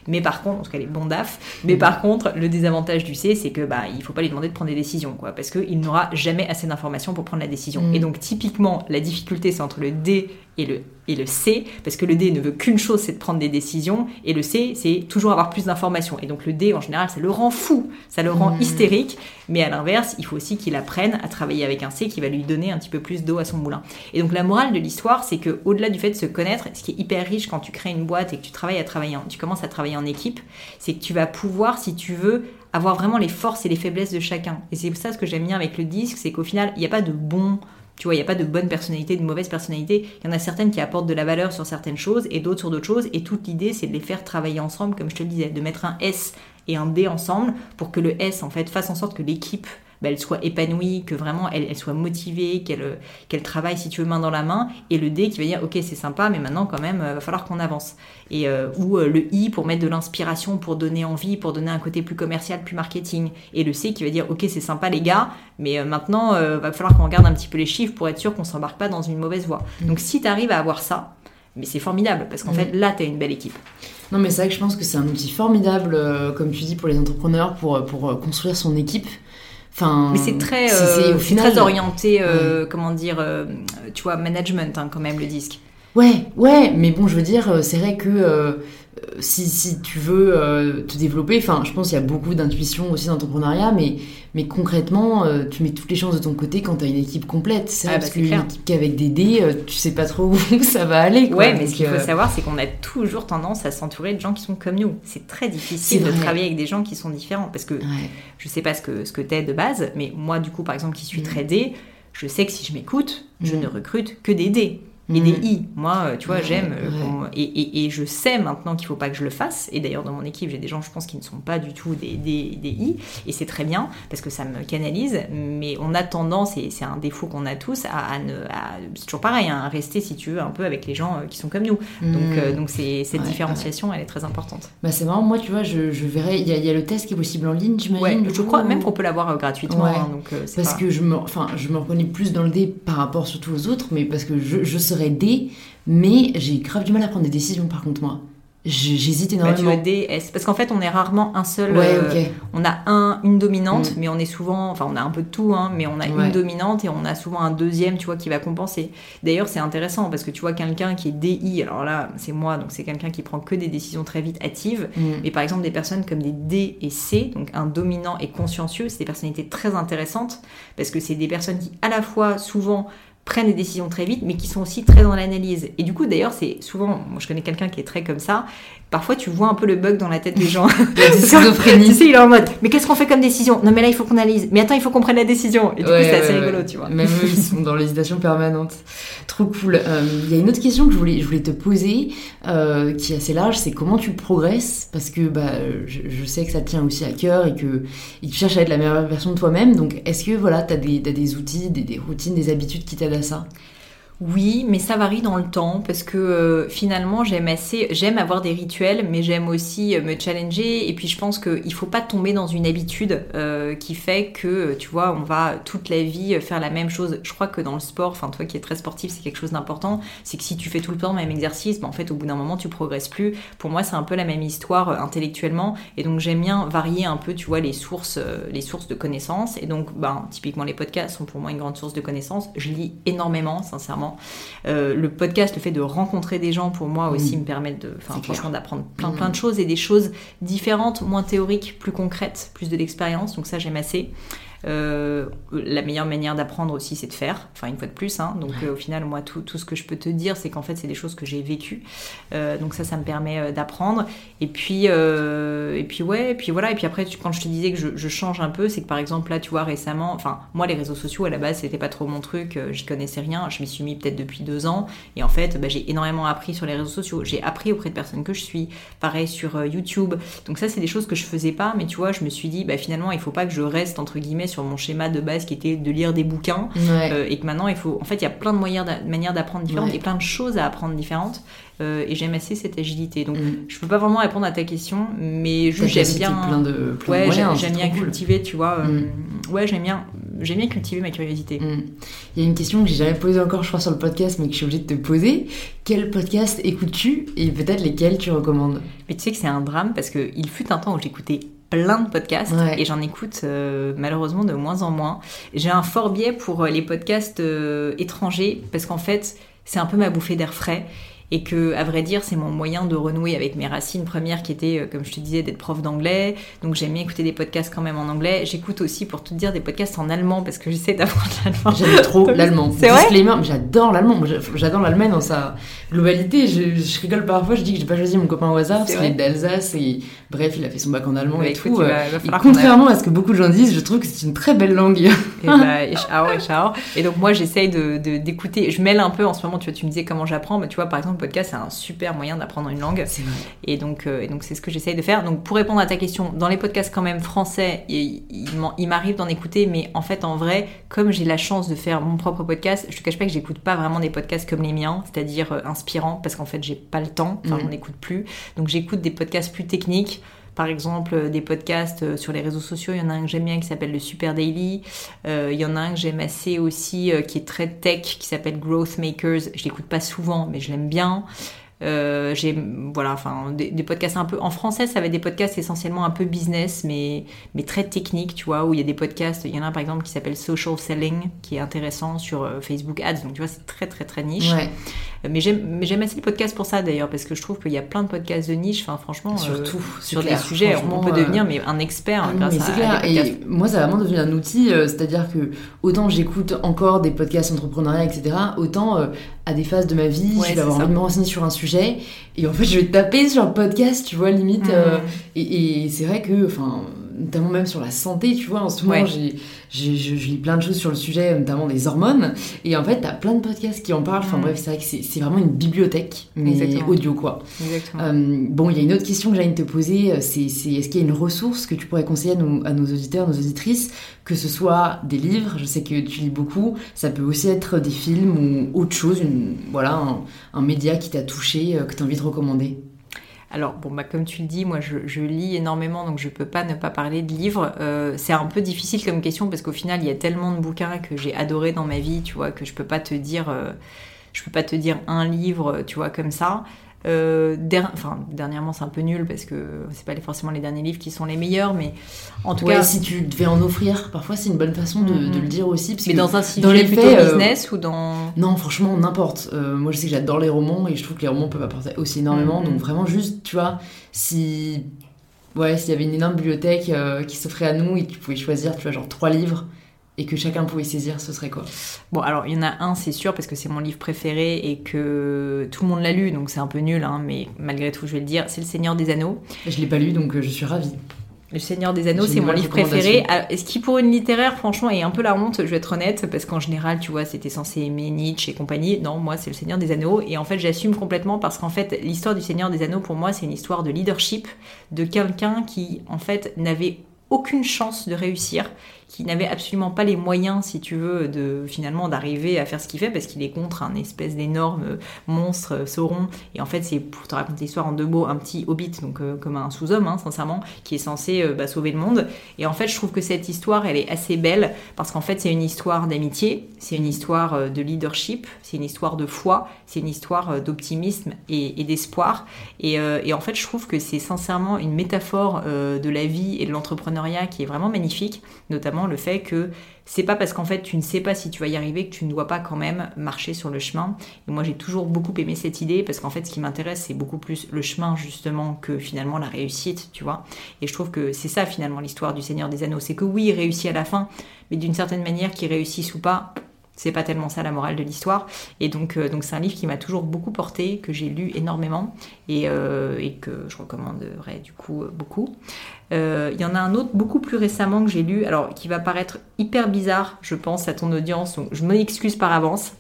Mais par contre, en tout cas les bons DAF, mais par contre, le désavantage du C, c'est que bah il faut pas lui demander de prendre des décisions, quoi, parce qu'il n'aura jamais assez d'informations pour prendre la décision. Mm. Et donc typiquement, la difficulté, c'est entre le D et le, et le C, parce que le D ne veut qu'une chose, c'est de prendre des décisions, et le C, c'est toujours avoir plus d'informations. Et donc le D, en général, ça le rend fou, ça le rend mmh. hystérique, mais à l'inverse, il faut aussi qu'il apprenne à travailler avec un C qui va lui donner un petit peu plus d'eau à son moulin. Et donc la morale de l'histoire, c'est que au-delà du fait de se connaître, ce qui est hyper riche quand tu crées une boîte et que tu travailles à travailler, tu commences à travailler en équipe, c'est que tu vas pouvoir, si tu veux, avoir vraiment les forces et les faiblesses de chacun. Et c'est ça ce que j'aime bien avec le disque, c'est qu'au final, il n'y a pas de bon tu vois, il n'y a pas de bonne personnalité, de mauvaise personnalité. Il y en a certaines qui apportent de la valeur sur certaines choses et d'autres sur d'autres choses. Et toute l'idée, c'est de les faire travailler ensemble, comme je te le disais, de mettre un S et un D ensemble pour que le S, en fait, fasse en sorte que l'équipe bah, elle soit épanouie, que vraiment elle, elle soit motivée, qu'elle qu'elle travaille si tu veux main dans la main, et le D qui va dire ok c'est sympa mais maintenant quand même il euh, va falloir qu'on avance. Et euh, ou euh, le I pour mettre de l'inspiration, pour donner envie, pour donner un côté plus commercial, plus marketing, et le C qui va dire ok c'est sympa les gars, mais maintenant va falloir qu'on regarde un petit peu les chiffres pour être sûr qu'on s'embarque pas dans une mauvaise voie. Mm. Donc si tu arrives à avoir ça, mais c'est formidable parce qu'en mm. fait là tu as une belle équipe. Non mais c'est vrai que je pense que c'est un outil formidable, comme tu dis, pour les entrepreneurs, pour, pour construire son équipe mais c'est très, euh, très orienté, euh, comment dire, euh, tu vois, management hein, quand même le disque. Ouais, ouais, mais bon, je veux dire, c'est vrai que si, si, tu veux te développer, enfin, je pense qu'il y a beaucoup d'intuition aussi dans l'entrepreneuriat, mais, mais concrètement, tu mets toutes les chances de ton côté quand tu as une équipe complète. C'est ah, parce qu'une équipe qu'avec des dés, tu sais pas trop où ça va aller. Quoi. Ouais, mais ce qu'il faut savoir, c'est qu'on a toujours tendance à s'entourer de gens qui sont comme nous. C'est très difficile de travailler avec des gens qui sont différents parce que je sais pas ce que, ce que tu es de base, mais moi, du coup, par exemple, qui suis mm. très dé, je sais que si je m'écoute, je mm. ne recrute que des dés et des mm. i. Moi, euh, tu vois, j'aime euh, et, et, je sais maintenant qu'il faut pas que je le fasse. Et d'ailleurs, dans mon équipe, j'ai des gens, je pense, qui ne sont pas du tout des, des, des i. Et c'est très bien parce que ça me canalise. Mais on a tendance, et c'est un défaut qu'on a tous, à, ne. c'est toujours pareil, hein, à rester, si tu veux, un peu avec les gens euh, qui sont comme nous. Donc, donc c'est, cette différenciation, elle est très importante. Bah, c'est marrant. Moi, tu vois, je, je verrai. Il y, y, a le test qui est possible en ligne, j'imagine. je crois même qu'on peut l'avoir gratuitement. Hein, donc, parce que je me, je me reconnais plus dans le dé par rapport surtout aux autres, mais parce que je, je serais dé mais j'ai grave du mal à prendre des décisions par contre moi. J'hésite énormément. Bah, tu vois, DS. Parce qu'en fait, on est rarement un seul. Euh, on a un, une dominante, mm. mais on est souvent. Enfin, on a un peu de tout, hein, mais on a une dominante et on a souvent un deuxième, tu vois, qui va compenser. D'ailleurs, c'est intéressant parce que tu vois, quelqu'un qui est DI, alors là, c'est moi, donc c'est quelqu'un qui prend que des décisions très vite hâtives. Mm. Mais par exemple, des personnes comme des D et C, donc un dominant et consciencieux, c'est des personnalités très intéressantes parce que c'est des personnes qui, à la fois, souvent, prennent des décisions très vite, mais qui sont aussi très dans l'analyse. Et du coup, d'ailleurs, c'est souvent, moi je connais quelqu'un qui est très comme ça, parfois tu vois un peu le bug dans la tête des gens. la schizophrénie. tu sais, il est en mode, mais qu'est-ce qu'on fait comme décision? Non, mais là, il faut qu'on analyse. Mais attends, il faut qu'on prenne la décision. Et du coup, c'est assez rigolo, tu vois. Même eux, ils sont dans l'hésitation permanente. Trop cool. Euh, il y a une autre question que je voulais, je voulais te poser, euh, qui est assez large, c'est comment tu progresses? Parce que bah, je, sais que ça tient aussi à cœur et que tu cherches à être la meilleure version de toi-même. Donc, est-ce que voilà, tu as, as, des outils, des, des routines, des habitudes qui t'aident à ça? Oui, mais ça varie dans le temps parce que euh, finalement j'aime assez, j'aime avoir des rituels, mais j'aime aussi euh, me challenger. Et puis je pense qu'il faut pas tomber dans une habitude euh, qui fait que tu vois on va toute la vie faire la même chose. Je crois que dans le sport, enfin toi qui es très sportif, c'est quelque chose d'important. C'est que si tu fais tout le temps le même exercice, ben, en fait au bout d'un moment tu progresses plus. Pour moi c'est un peu la même histoire intellectuellement. Et donc j'aime bien varier un peu, tu vois, les sources, les sources de connaissances. Et donc ben typiquement les podcasts sont pour moi une grande source de connaissances. Je lis énormément, sincèrement euh, le podcast, le fait de rencontrer des gens, pour moi aussi, mm. me permet de, franchement, d'apprendre plein, plein de mm. choses et des choses différentes, moins théoriques, plus concrètes, plus de l'expérience. Donc ça, j'aime assez. Euh, la meilleure manière d'apprendre aussi, c'est de faire. Enfin, une fois de plus. Hein. Donc, euh, au final, moi, tout, tout, ce que je peux te dire, c'est qu'en fait, c'est des choses que j'ai vécues. Euh, donc, ça, ça me permet d'apprendre. Et puis, et puis, ouais, et puis voilà. Et puis après, quand je te disais que je, je change un peu, c'est que par exemple, là, tu vois, récemment, enfin, moi, les réseaux sociaux, à la base, c'était pas trop mon truc. J'y connaissais rien. Je m'y suis mis peut-être depuis deux ans. Et en fait, bah, j'ai énormément appris sur les réseaux sociaux. J'ai appris auprès de personnes que je suis. Pareil sur YouTube. Donc, ça, c'est des choses que je faisais pas. Mais tu vois, je me suis dit, bah, finalement, il faut pas que je reste, entre guillemets, sur mon schéma de base qui était de lire des bouquins euh, et que maintenant il faut en fait il y a plein de moyens manières d'apprendre différentes et plein de choses à apprendre différentes euh, et j'aime assez cette agilité. Donc mm. je peux pas vraiment répondre à ta question mais j'aime bien plein de, ouais j'aime bien cultiver tu vois euh, mm. ouais j'aime bien j'aime bien cultiver ma curiosité. Mm. il y a une question que j'ai jamais posée encore je crois sur le podcast mais que je suis obligée de te poser. Quel podcast écoutes-tu et peut-être lesquels tu recommandes? Mais tu sais que c'est un drame parce que il fut un temps où j'écoutais plein de podcasts et j'en écoute euh, malheureusement de moins en moins. J'ai un fort biais pour euh, les podcasts euh, étrangers parce qu'en fait, c'est un peu ma bouffée d'air frais et que à vrai dire c'est mon moyen de renouer avec mes racines premières qui étaient euh, comme je te disais d'être prof d'anglais. Donc j'aime bien écouter des podcasts quand même en anglais. J'écoute aussi pour tout dire des podcasts en allemand parce que j'essaie d'apprendre l'allemand. J'aime trop l'allemand. c'est vrai j'adore l'allemand. J'adore l'allemand dans sa globalité. Je, rigole parfois je dis que j'ai pas choisi mon copain au hasard parce qu'il est d'Alsace et bref il a fait son bac en allemand bah, et tout euh, contrairement à ce que beaucoup de gens disent je trouve que c'est une très belle langue. Et, bah, et, et donc moi j'essaye de d'écouter. Je mêle un peu en ce moment tu vois tu me disais comment j'apprends mais tu vois par exemple podcast, c'est un super moyen d'apprendre une langue. Et donc, euh, et donc c'est ce que j'essaye de faire. Donc, pour répondre à ta question, dans les podcasts quand même français, il, il m'arrive d'en écouter, mais en fait, en vrai, comme j'ai la chance de faire mon propre podcast, je te cache pas que j'écoute pas vraiment des podcasts comme les miens, c'est-à-dire euh, inspirants, parce qu'en fait, j'ai pas le temps, enfin, j'en mm. écoute plus. Donc, j'écoute des podcasts plus techniques par exemple euh, des podcasts euh, sur les réseaux sociaux. Il y en a un que j'aime bien qui s'appelle le Super Daily. Euh, il y en a un que j'aime assez aussi qui est très tech qui s'appelle Growth Makers. Je l'écoute pas souvent, mais je l'aime bien. J'ai voilà enfin des, podcasts un peu en français ça va être des podcasts essentiellement un peu business mais mais très techniques tu vois où il y a des podcasts il y en a un par exemple qui s'appelle social selling qui est intéressant sur Facebook Ads donc tu vois c'est très très très niche Mais j'aime, j'aime assez le podcast pour ça d'ailleurs, parce que je trouve qu'il y a plein de podcasts de niche. Enfin, franchement, surtout sur des sujets, on peut devenir mais un expert ah grâce à, clair. Et moi, ça a vraiment devenu un outil. c'est-à-dire que autant j'écoute encore des podcasts entrepreneuriat, etc. Autant à des phases de ma vie, je vais avoir envie de me renseigner sur un sujet, et en fait, je vais taper sur un podcast, tu vois, limite. Mmh. et, et c'est vrai que, enfin notamment même sur la santé, tu vois, en ce moment, j'ai, je lis plein de choses sur le sujet, notamment des hormones, et en fait, t'as plein de podcasts qui en parlent, enfin mm. bref, c'est vrai que c'est, vraiment une bibliothèque, mais audio, quoi. Euh, bon, il y a une autre question que de te poser, euh, c'est, est-ce qu'il y a une ressource que tu pourrais conseiller à nos, à nos auditeurs, nos auditrices, que ce soit des livres, je sais que tu lis beaucoup, ça peut aussi être des films ou autre chose, une, voilà, un, un média qui t'a touché, euh, que tu as envie de recommander? Alors, bon, bah, comme tu le dis, moi je, lis énormément, donc je peux pas ne pas parler de livres. Euh, c'est un peu difficile comme question parce qu'au final, il y a tellement de bouquins que j'ai adoré dans ma vie, tu vois, que je peux pas te dire, euh, je peux pas te dire un livre, tu vois, comme ça. Euh, enfin, dernièrement, c'est un peu nul parce que c'est pas forcément les derniers livres qui sont les meilleurs, mais en tout cas. si tu devais en offrir, parfois c'est une bonne façon de, mm-hmm. le dire aussi. mais dans un sujet dans les plutôt faits, business ou dans. Non, franchement, n'importe. Euh, moi, je sais que j'adore les romans et je trouve que les romans peuvent apporter aussi énormément. Mm-hmm. Donc, vraiment, juste, tu vois, si. Ouais, s'il y avait une énorme bibliothèque euh, qui s'offrait à nous et tu pouvais choisir, tu vois, genre trois livres et que chacun pouvait saisir, ce serait quoi? Bon, alors il y en a un, c'est sûr, parce que c'est mon livre préféré et que tout le monde l'a lu, donc c'est un peu nul, hein, mais malgré tout, je vais le dire, c'est Le Seigneur des Anneaux. Je l'ai pas lu, donc euh, je suis ravie. Le Seigneur des Anneaux, c'est mon livre préféré. Est-ce qui, pour une littéraire, franchement, est un peu la honte, je vais être honnête, parce qu'en général, tu vois, c'était censé aimer Nietzsche et compagnie. Non, moi, c'est Le Seigneur des Anneaux. Et en fait, j'assume complètement parce qu'en fait, l'histoire du Seigneur des Anneaux, pour moi, c'est une histoire de leadership de quelqu'un qui, en fait, n'avait aucune chance de réussir qui n'avait absolument pas les moyens, si tu veux, de finalement d'arriver à faire ce qu'il fait parce qu'il est contre un espèce d'énorme monstre euh, Sauron. Et en fait, c'est pour te raconter l'histoire en deux mots, un petit hobbit, donc euh, comme un sous-homme, hein, sincèrement, qui est censé euh, bah, sauver le monde. Et en fait, je trouve que cette histoire, elle est assez belle parce qu'en fait, c'est une histoire d'amitié, c'est une histoire de leadership, c'est une histoire de foi, c'est une histoire d'optimisme et, d'espoir. Et, et, en fait, je trouve que c'est sincèrement une métaphore de la vie et de l'entrepreneuriat qui est vraiment magnifique, notamment le fait que c'est pas parce qu'en fait tu ne sais pas si tu vas y arriver que tu ne dois pas quand même marcher sur le chemin. Et moi j'ai toujours beaucoup aimé cette idée parce qu'en fait ce qui m'intéresse c'est beaucoup plus le chemin justement que finalement la réussite, tu vois. Et je trouve que c'est ça finalement l'histoire du Seigneur des Anneaux. C'est que oui, il réussit à la fin, mais d'une certaine manière qu'il réussisse ou pas, c'est pas tellement ça la morale de l'histoire. Et donc, euh, donc c'est un livre qui m'a toujours beaucoup porté, que j'ai lu énormément et, euh, et, que je recommanderais du coup euh, beaucoup. Il y en a un autre beaucoup plus récemment que j'ai lu, alors qui va paraître hyper bizarre, je pense, à ton audience, donc je m'excuse par avance.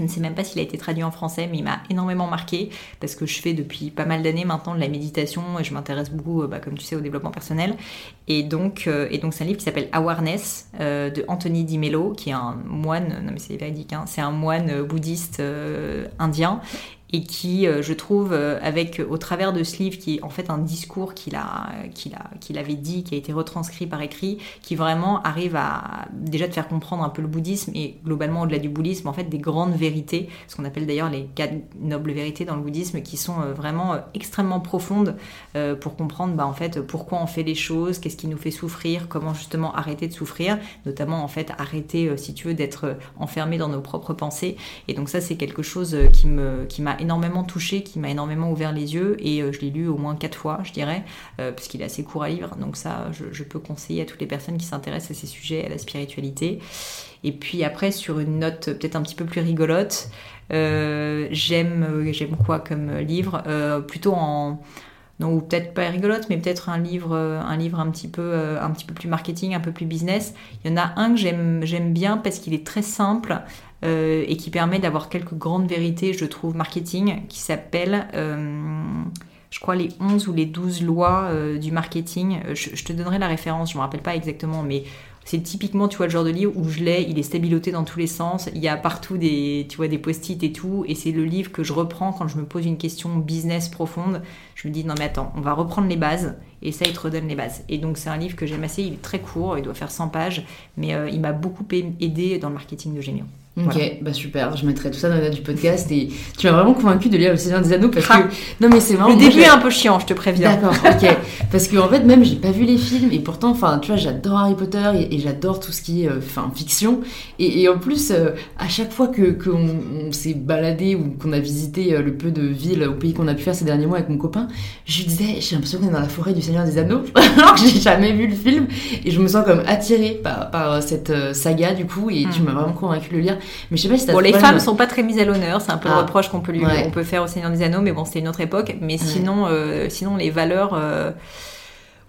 Je ne sais même pas s'il a été traduit en français, mais il m'a énormément marqué parce que je fais depuis pas mal d'années maintenant de la méditation et je m'intéresse beaucoup, bah, comme tu sais, au développement personnel. Et donc, euh, et donc c'est un livre qui s'appelle Awareness euh, de Anthony Di Mello, qui est un moine, non mais c'est véridique, hein, c'est un moine bouddhiste euh, indien et qui, euh, je trouve, euh, avec au travers de ce livre, qui est en fait un discours qu'il a, qu'il a, qu'il avait dit, qui a été retranscrit par écrit, qui vraiment arrive à déjà te faire comprendre un peu le bouddhisme et globalement au-delà du bouddhisme, en fait, des grandes vérités, ce qu'on appelle d'ailleurs les quatre nobles vérités dans le bouddhisme, qui sont euh, vraiment extrêmement profondes pour comprendre, bah, en fait, pourquoi on fait les choses, qu'est-ce qui nous fait souffrir, comment justement arrêter de souffrir, notamment en fait arrêter, si tu veux, d'être enfermé dans nos propres pensées. Et donc ça, c'est quelque chose qui me, qui m'a énormément touché, qui m'a énormément ouvert les yeux et euh, je l'ai lu au moins quatre fois, je dirais, euh, parce qu'il est assez court à lire. Donc ça, je, peux conseiller à toutes les personnes qui s'intéressent à ces sujets, à la spiritualité. Et puis après, sur une note peut-être un petit peu plus rigolote, euh, j'aime j'aime quoi comme livre? Plutôt en non, peut-être pas rigolote, mais peut-être un livre, un livre un petit peu, un petit peu plus marketing, un peu plus business. Il y en a un que j'aime, j'aime bien parce qu'il est très simple. Euh, et qui permet d'avoir quelques grandes vérités, je trouve, marketing, qui s'appelle, euh, je crois, les 11 ou les 12 lois euh, du marketing. Je, te donnerai la référence, je ne me rappelle pas exactement, mais c'est typiquement, tu vois, le genre de livre où je l'ai, il est stabiloté dans tous les sens, il y a partout des, des post-it et tout, et c'est le livre que je reprends quand je me pose une question business profonde. Je me dis, non mais attends, on va reprendre les bases, et ça, il te redonne les bases. Et donc, c'est un livre que j'aime assez, il est très court, il doit faire 100 pages, mais il m'a beaucoup aidé dans le marketing de Gémio. Ok, bah super, je mettrai tout ça dans la note du podcast et tu m'as vraiment convaincu de lire Le Seigneur des Anneaux parce que. Non mais c'est vraiment. Le début est un peu chiant, je te préviens. D'accord, ok. parce qu'en en fait, même j'ai pas vu les films et pourtant, enfin, tu vois, j'adore Harry Potter et, j'adore tout ce qui est euh, fiction. Et, en plus, euh, à chaque fois que qu'on s'est baladé ou qu'on a visité euh, le peu de villes au pays qu'on a pu faire ces derniers mois avec mon copain, je lui disais, j'ai l'impression qu'on est dans la forêt du Seigneur des Anneaux alors que j'ai jamais vu le film et je me sens comme attirée par, par cette saga du coup et tu mm. m'as vraiment convaincu de le lire. Mais je sais pas si Bon, les femmes sont pas très mises à l'honneur, c'est un peu le ah. reproche qu'on peut, lui, on peut faire au Seigneur des Anneaux, mais bon, c'était une autre époque. Mais sinon, euh, sinon les valeurs. Euh,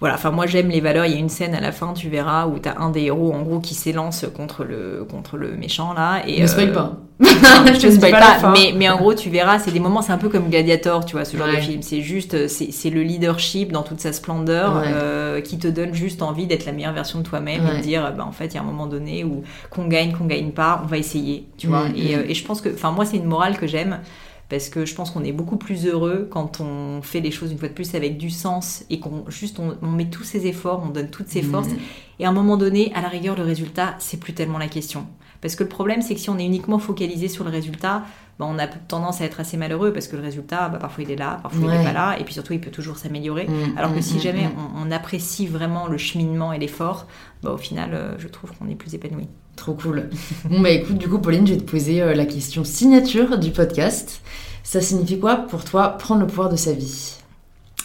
voilà, enfin moi j'aime les valeurs. Il y a une scène à la fin, tu verras, où t'as un des héros en gros qui s'élance contre le contre le méchant là. Et, ne spoil euh, pas. je te spoil pas, mais, mais en gros tu verras, c'est des moments, c'est un peu comme Gladiator, tu vois, ce genre de film. C'est juste, c'est le leadership dans toute sa splendeur euh, qui te donne juste envie d'être la meilleure version de toi-même et de dire, bah en fait il y a un moment donné où qu'on gagne, qu'on gagne pas, on va essayer, tu vois. Mm, et, mm. et je pense que, enfin moi c'est une morale que j'aime parce que je pense qu'on est beaucoup plus heureux quand on fait les choses une fois de plus avec du sens et qu'on juste on, met tous ses efforts, on donne toutes ses forces mhm. et à un moment donné, à la rigueur, le résultat, c'est plus tellement la question. Parce que le problème, c'est que si on est uniquement focalisé sur le résultat, bah, on a tendance à être assez malheureux parce que le résultat, bah, parfois il est là, parfois il n'est pas là, et puis surtout il peut toujours s'améliorer. Mhm, Alors que mhm, si jamais on, apprécie vraiment le cheminement et l'effort, bah, au final, euh, je trouve qu'on est plus épanoui. Trop cool. bon bah écoute, du coup Pauline, je vais te poser euh, la question signature du podcast. Ça signifie quoi pour toi prendre le pouvoir de sa vie?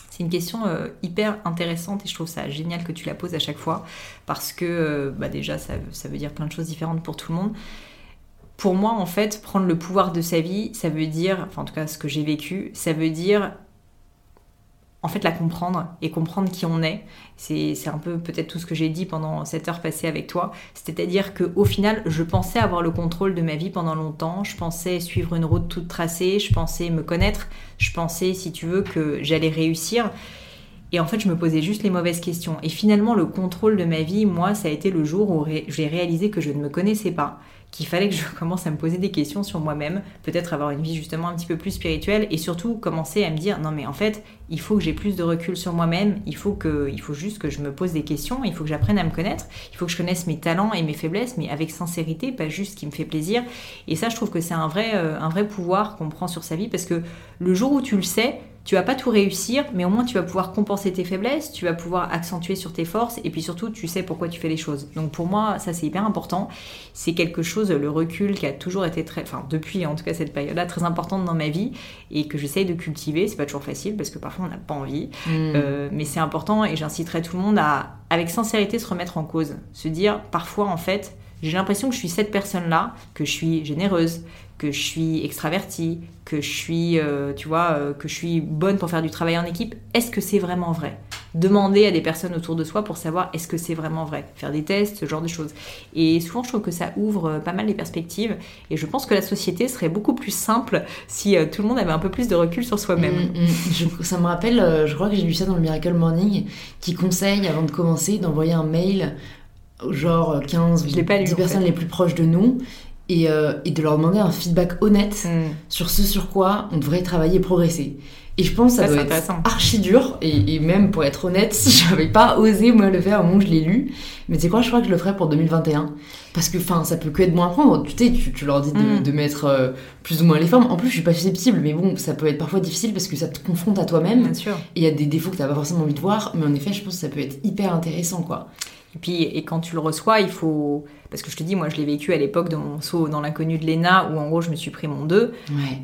C'est une question euh, hyper intéressante et je trouve ça génial que tu la poses à chaque fois parce que euh, bah déjà ça, ça, veut dire plein de choses différentes pour tout le monde. Pour moi en fait, prendre le pouvoir de sa vie, ça veut dire, enfin en tout cas ce que j'ai vécu, ça veut dire en fait la comprendre et comprendre qui on est. C'est un peu peut-être tout ce que j'ai dit pendant cette heure passée avec toi. C'est-à-dire qu'au final, je pensais avoir le contrôle de ma vie pendant longtemps. Je pensais suivre une route toute tracée. Je pensais me connaître. Je pensais, si tu veux, que j'allais réussir. Et en fait, je me posais juste les mauvaises questions. Et finalement, le contrôle de ma vie, moi, ça a été le jour où j'ai réalisé que je ne me connaissais pas qu'il fallait que je commence à me poser des questions sur moi-même, peut-être avoir une vie justement un petit peu plus spirituelle et surtout commencer à me dire non mais en fait il faut que j'ai plus de recul sur moi-même, il faut que juste que je me pose des questions, il faut que j'apprenne à me connaître, il faut que je connaisse mes talents et mes faiblesses mais avec sincérité, pas juste ce qui me fait plaisir. Et ça je trouve que c'est un vrai euh, un vrai pouvoir qu'on prend sur sa vie parce que le jour où tu le sais, tu vas pas tout réussir, mais au moins tu vas pouvoir compenser tes faiblesses, tu vas pouvoir accentuer sur tes forces, et puis surtout tu sais pourquoi tu fais les choses. Donc pour moi, ça c'est hyper important. C'est quelque chose, le recul qui a toujours été très, enfin depuis en tout cas cette période-là, très importante dans ma vie, et que j'essaye de cultiver. C'est pas toujours facile parce que parfois on n'a pas envie, mm. euh, mais c'est important et j'inciterai tout le monde à, avec sincérité, se remettre en cause, se dire parfois en fait j'ai l'impression que je suis cette personne-là, que je suis généreuse, que je suis extravertie, que je suis, euh, tu vois, euh, que je suis bonne pour faire du travail en équipe. Est-ce que c'est vraiment vrai? Demander à des personnes autour de soi pour savoir est-ce que c'est vraiment vrai? Faire des tests, ce genre de choses. Et souvent, je trouve que ça ouvre euh, pas mal les perspectives. Et je pense que la société serait beaucoup plus simple si tout le monde avait un peu plus de recul sur soi-même. Mm, mm. ça me rappelle, je crois que j'ai lu ça dans le Miracle Morning, qui conseille avant de commencer d'envoyer un mail genre 15 ou 10 personnes les plus proches de nous et, euh, et, de leur demander un feedback honnête mm. sur ce sur quoi on devrait travailler et progresser. Et je pense que ça, doit être archi dur, et, et, même pour être honnête, j'avais pas osé moi le faire au moment où je l'ai lu, mais tu sais quoi, je crois que je le ferai pour 2021, parce que enfin ça peut que être bon à prendre, tu sais, tu, tu, leur dis de, mm. de mettre euh, plus ou moins les formes, en plus je suis pas susceptible, mais bon, ça peut être parfois difficile parce que ça te confronte à toi-même, et il y a des défauts que t'as pas forcément envie de voir, mais en effet je pense que ça peut être hyper intéressant quoi. Et puis, et quand tu le reçois, il faut. Parce que je te dis, moi, je l'ai vécu à l'époque de mon saut dans l'inconnu de l'ENA, où en gros, je me suis pris mon 2.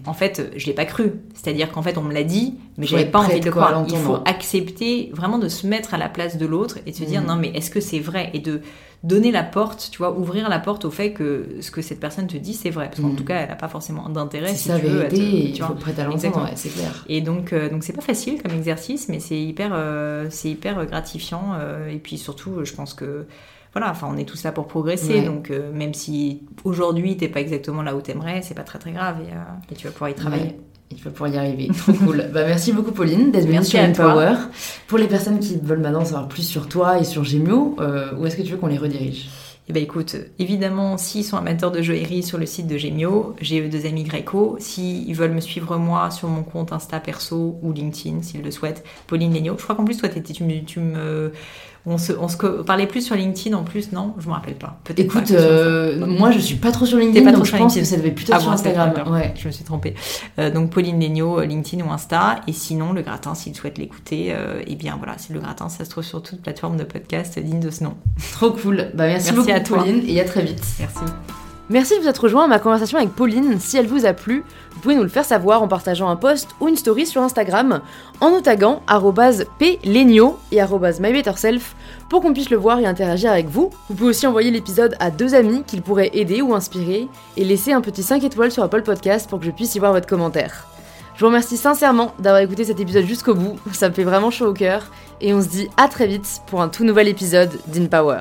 En fait, je l'ai pas cru. C'est-à-dire qu'en fait, on me l'a dit, mais j'avais pas envie de le croire. Il faut accepter vraiment de se mettre à la place de l'autre et de se dire, mm. non, mais est-ce que c'est vrai? Et de donner la porte, tu vois, ouvrir la porte au fait que ce que cette personne te dit, c'est vrai. Parce qu'en mm. tout cas, elle n'a pas forcément d'intérêt. Si ça tu veux, il faut prêter à l'entendre, c'est clair. Et donc, euh, donc c'est pas facile comme exercice, mais c'est hyper, euh, c'est hyper gratifiant. Euh, et puis surtout, je pense que voilà, enfin, on est tous là pour progresser. Donc, même si aujourd'hui, t'es pas exactement là où t'aimerais, c'est pas très très grave et, tu vas pouvoir y travailler. Et tu vas pouvoir y arriver. Trop cool. Bah, merci beaucoup, Pauline, d'être venue sur Power. Pour les personnes qui veulent maintenant savoir plus sur toi et sur Gemio, où est-ce que tu veux qu'on les redirige? Eh ben écoute, évidemment, s'ils sont amateurs de joaillerie sur le site de Gemio, j'ai deux amis Greco. S'ils veulent me suivre moi sur mon compte Insta perso ou LinkedIn, s'ils le souhaitent, Pauline Legno. Je crois qu'en plus, toi, tu me On se, on se parlait plus sur LinkedIn en plus, non? Je me rappelle pas. Écoute, euh, moi je suis pas trop sur LinkedIn, pas donc je pense que ça devait plutôt ah, sur Instagram. Ouais. Je me suis trompée. Euh, donc Pauline Legnaud, euh, LinkedIn ou Insta. Et sinon, le gratin, s'il souhaite l'écouter, euh, eh bien voilà, c'est le gratin, ça se trouve sur toute plateforme de podcast digne de ce nom. Trop cool. Bah, merci, beaucoup, à toi. Pauline, et à très vite. Merci. Merci de vous être rejoint à ma conversation avec Pauline. Si elle vous a plu, vous pouvez nous le faire savoir en partageant un post ou une story sur Instagram en nous taguant @plegno et @mybetterself pour qu'on puisse le voir et interagir avec vous. Vous pouvez aussi envoyer l'épisode à deux amis qu'il pourrait aider ou inspirer et laisser un petit 5 étoiles sur Apple Podcast pour que je puisse y voir votre commentaire. Je vous remercie sincèrement d'avoir écouté cet épisode jusqu'au bout, ça me fait vraiment chaud au cœur et on se dit à très vite pour un tout nouvel épisode d'InPower.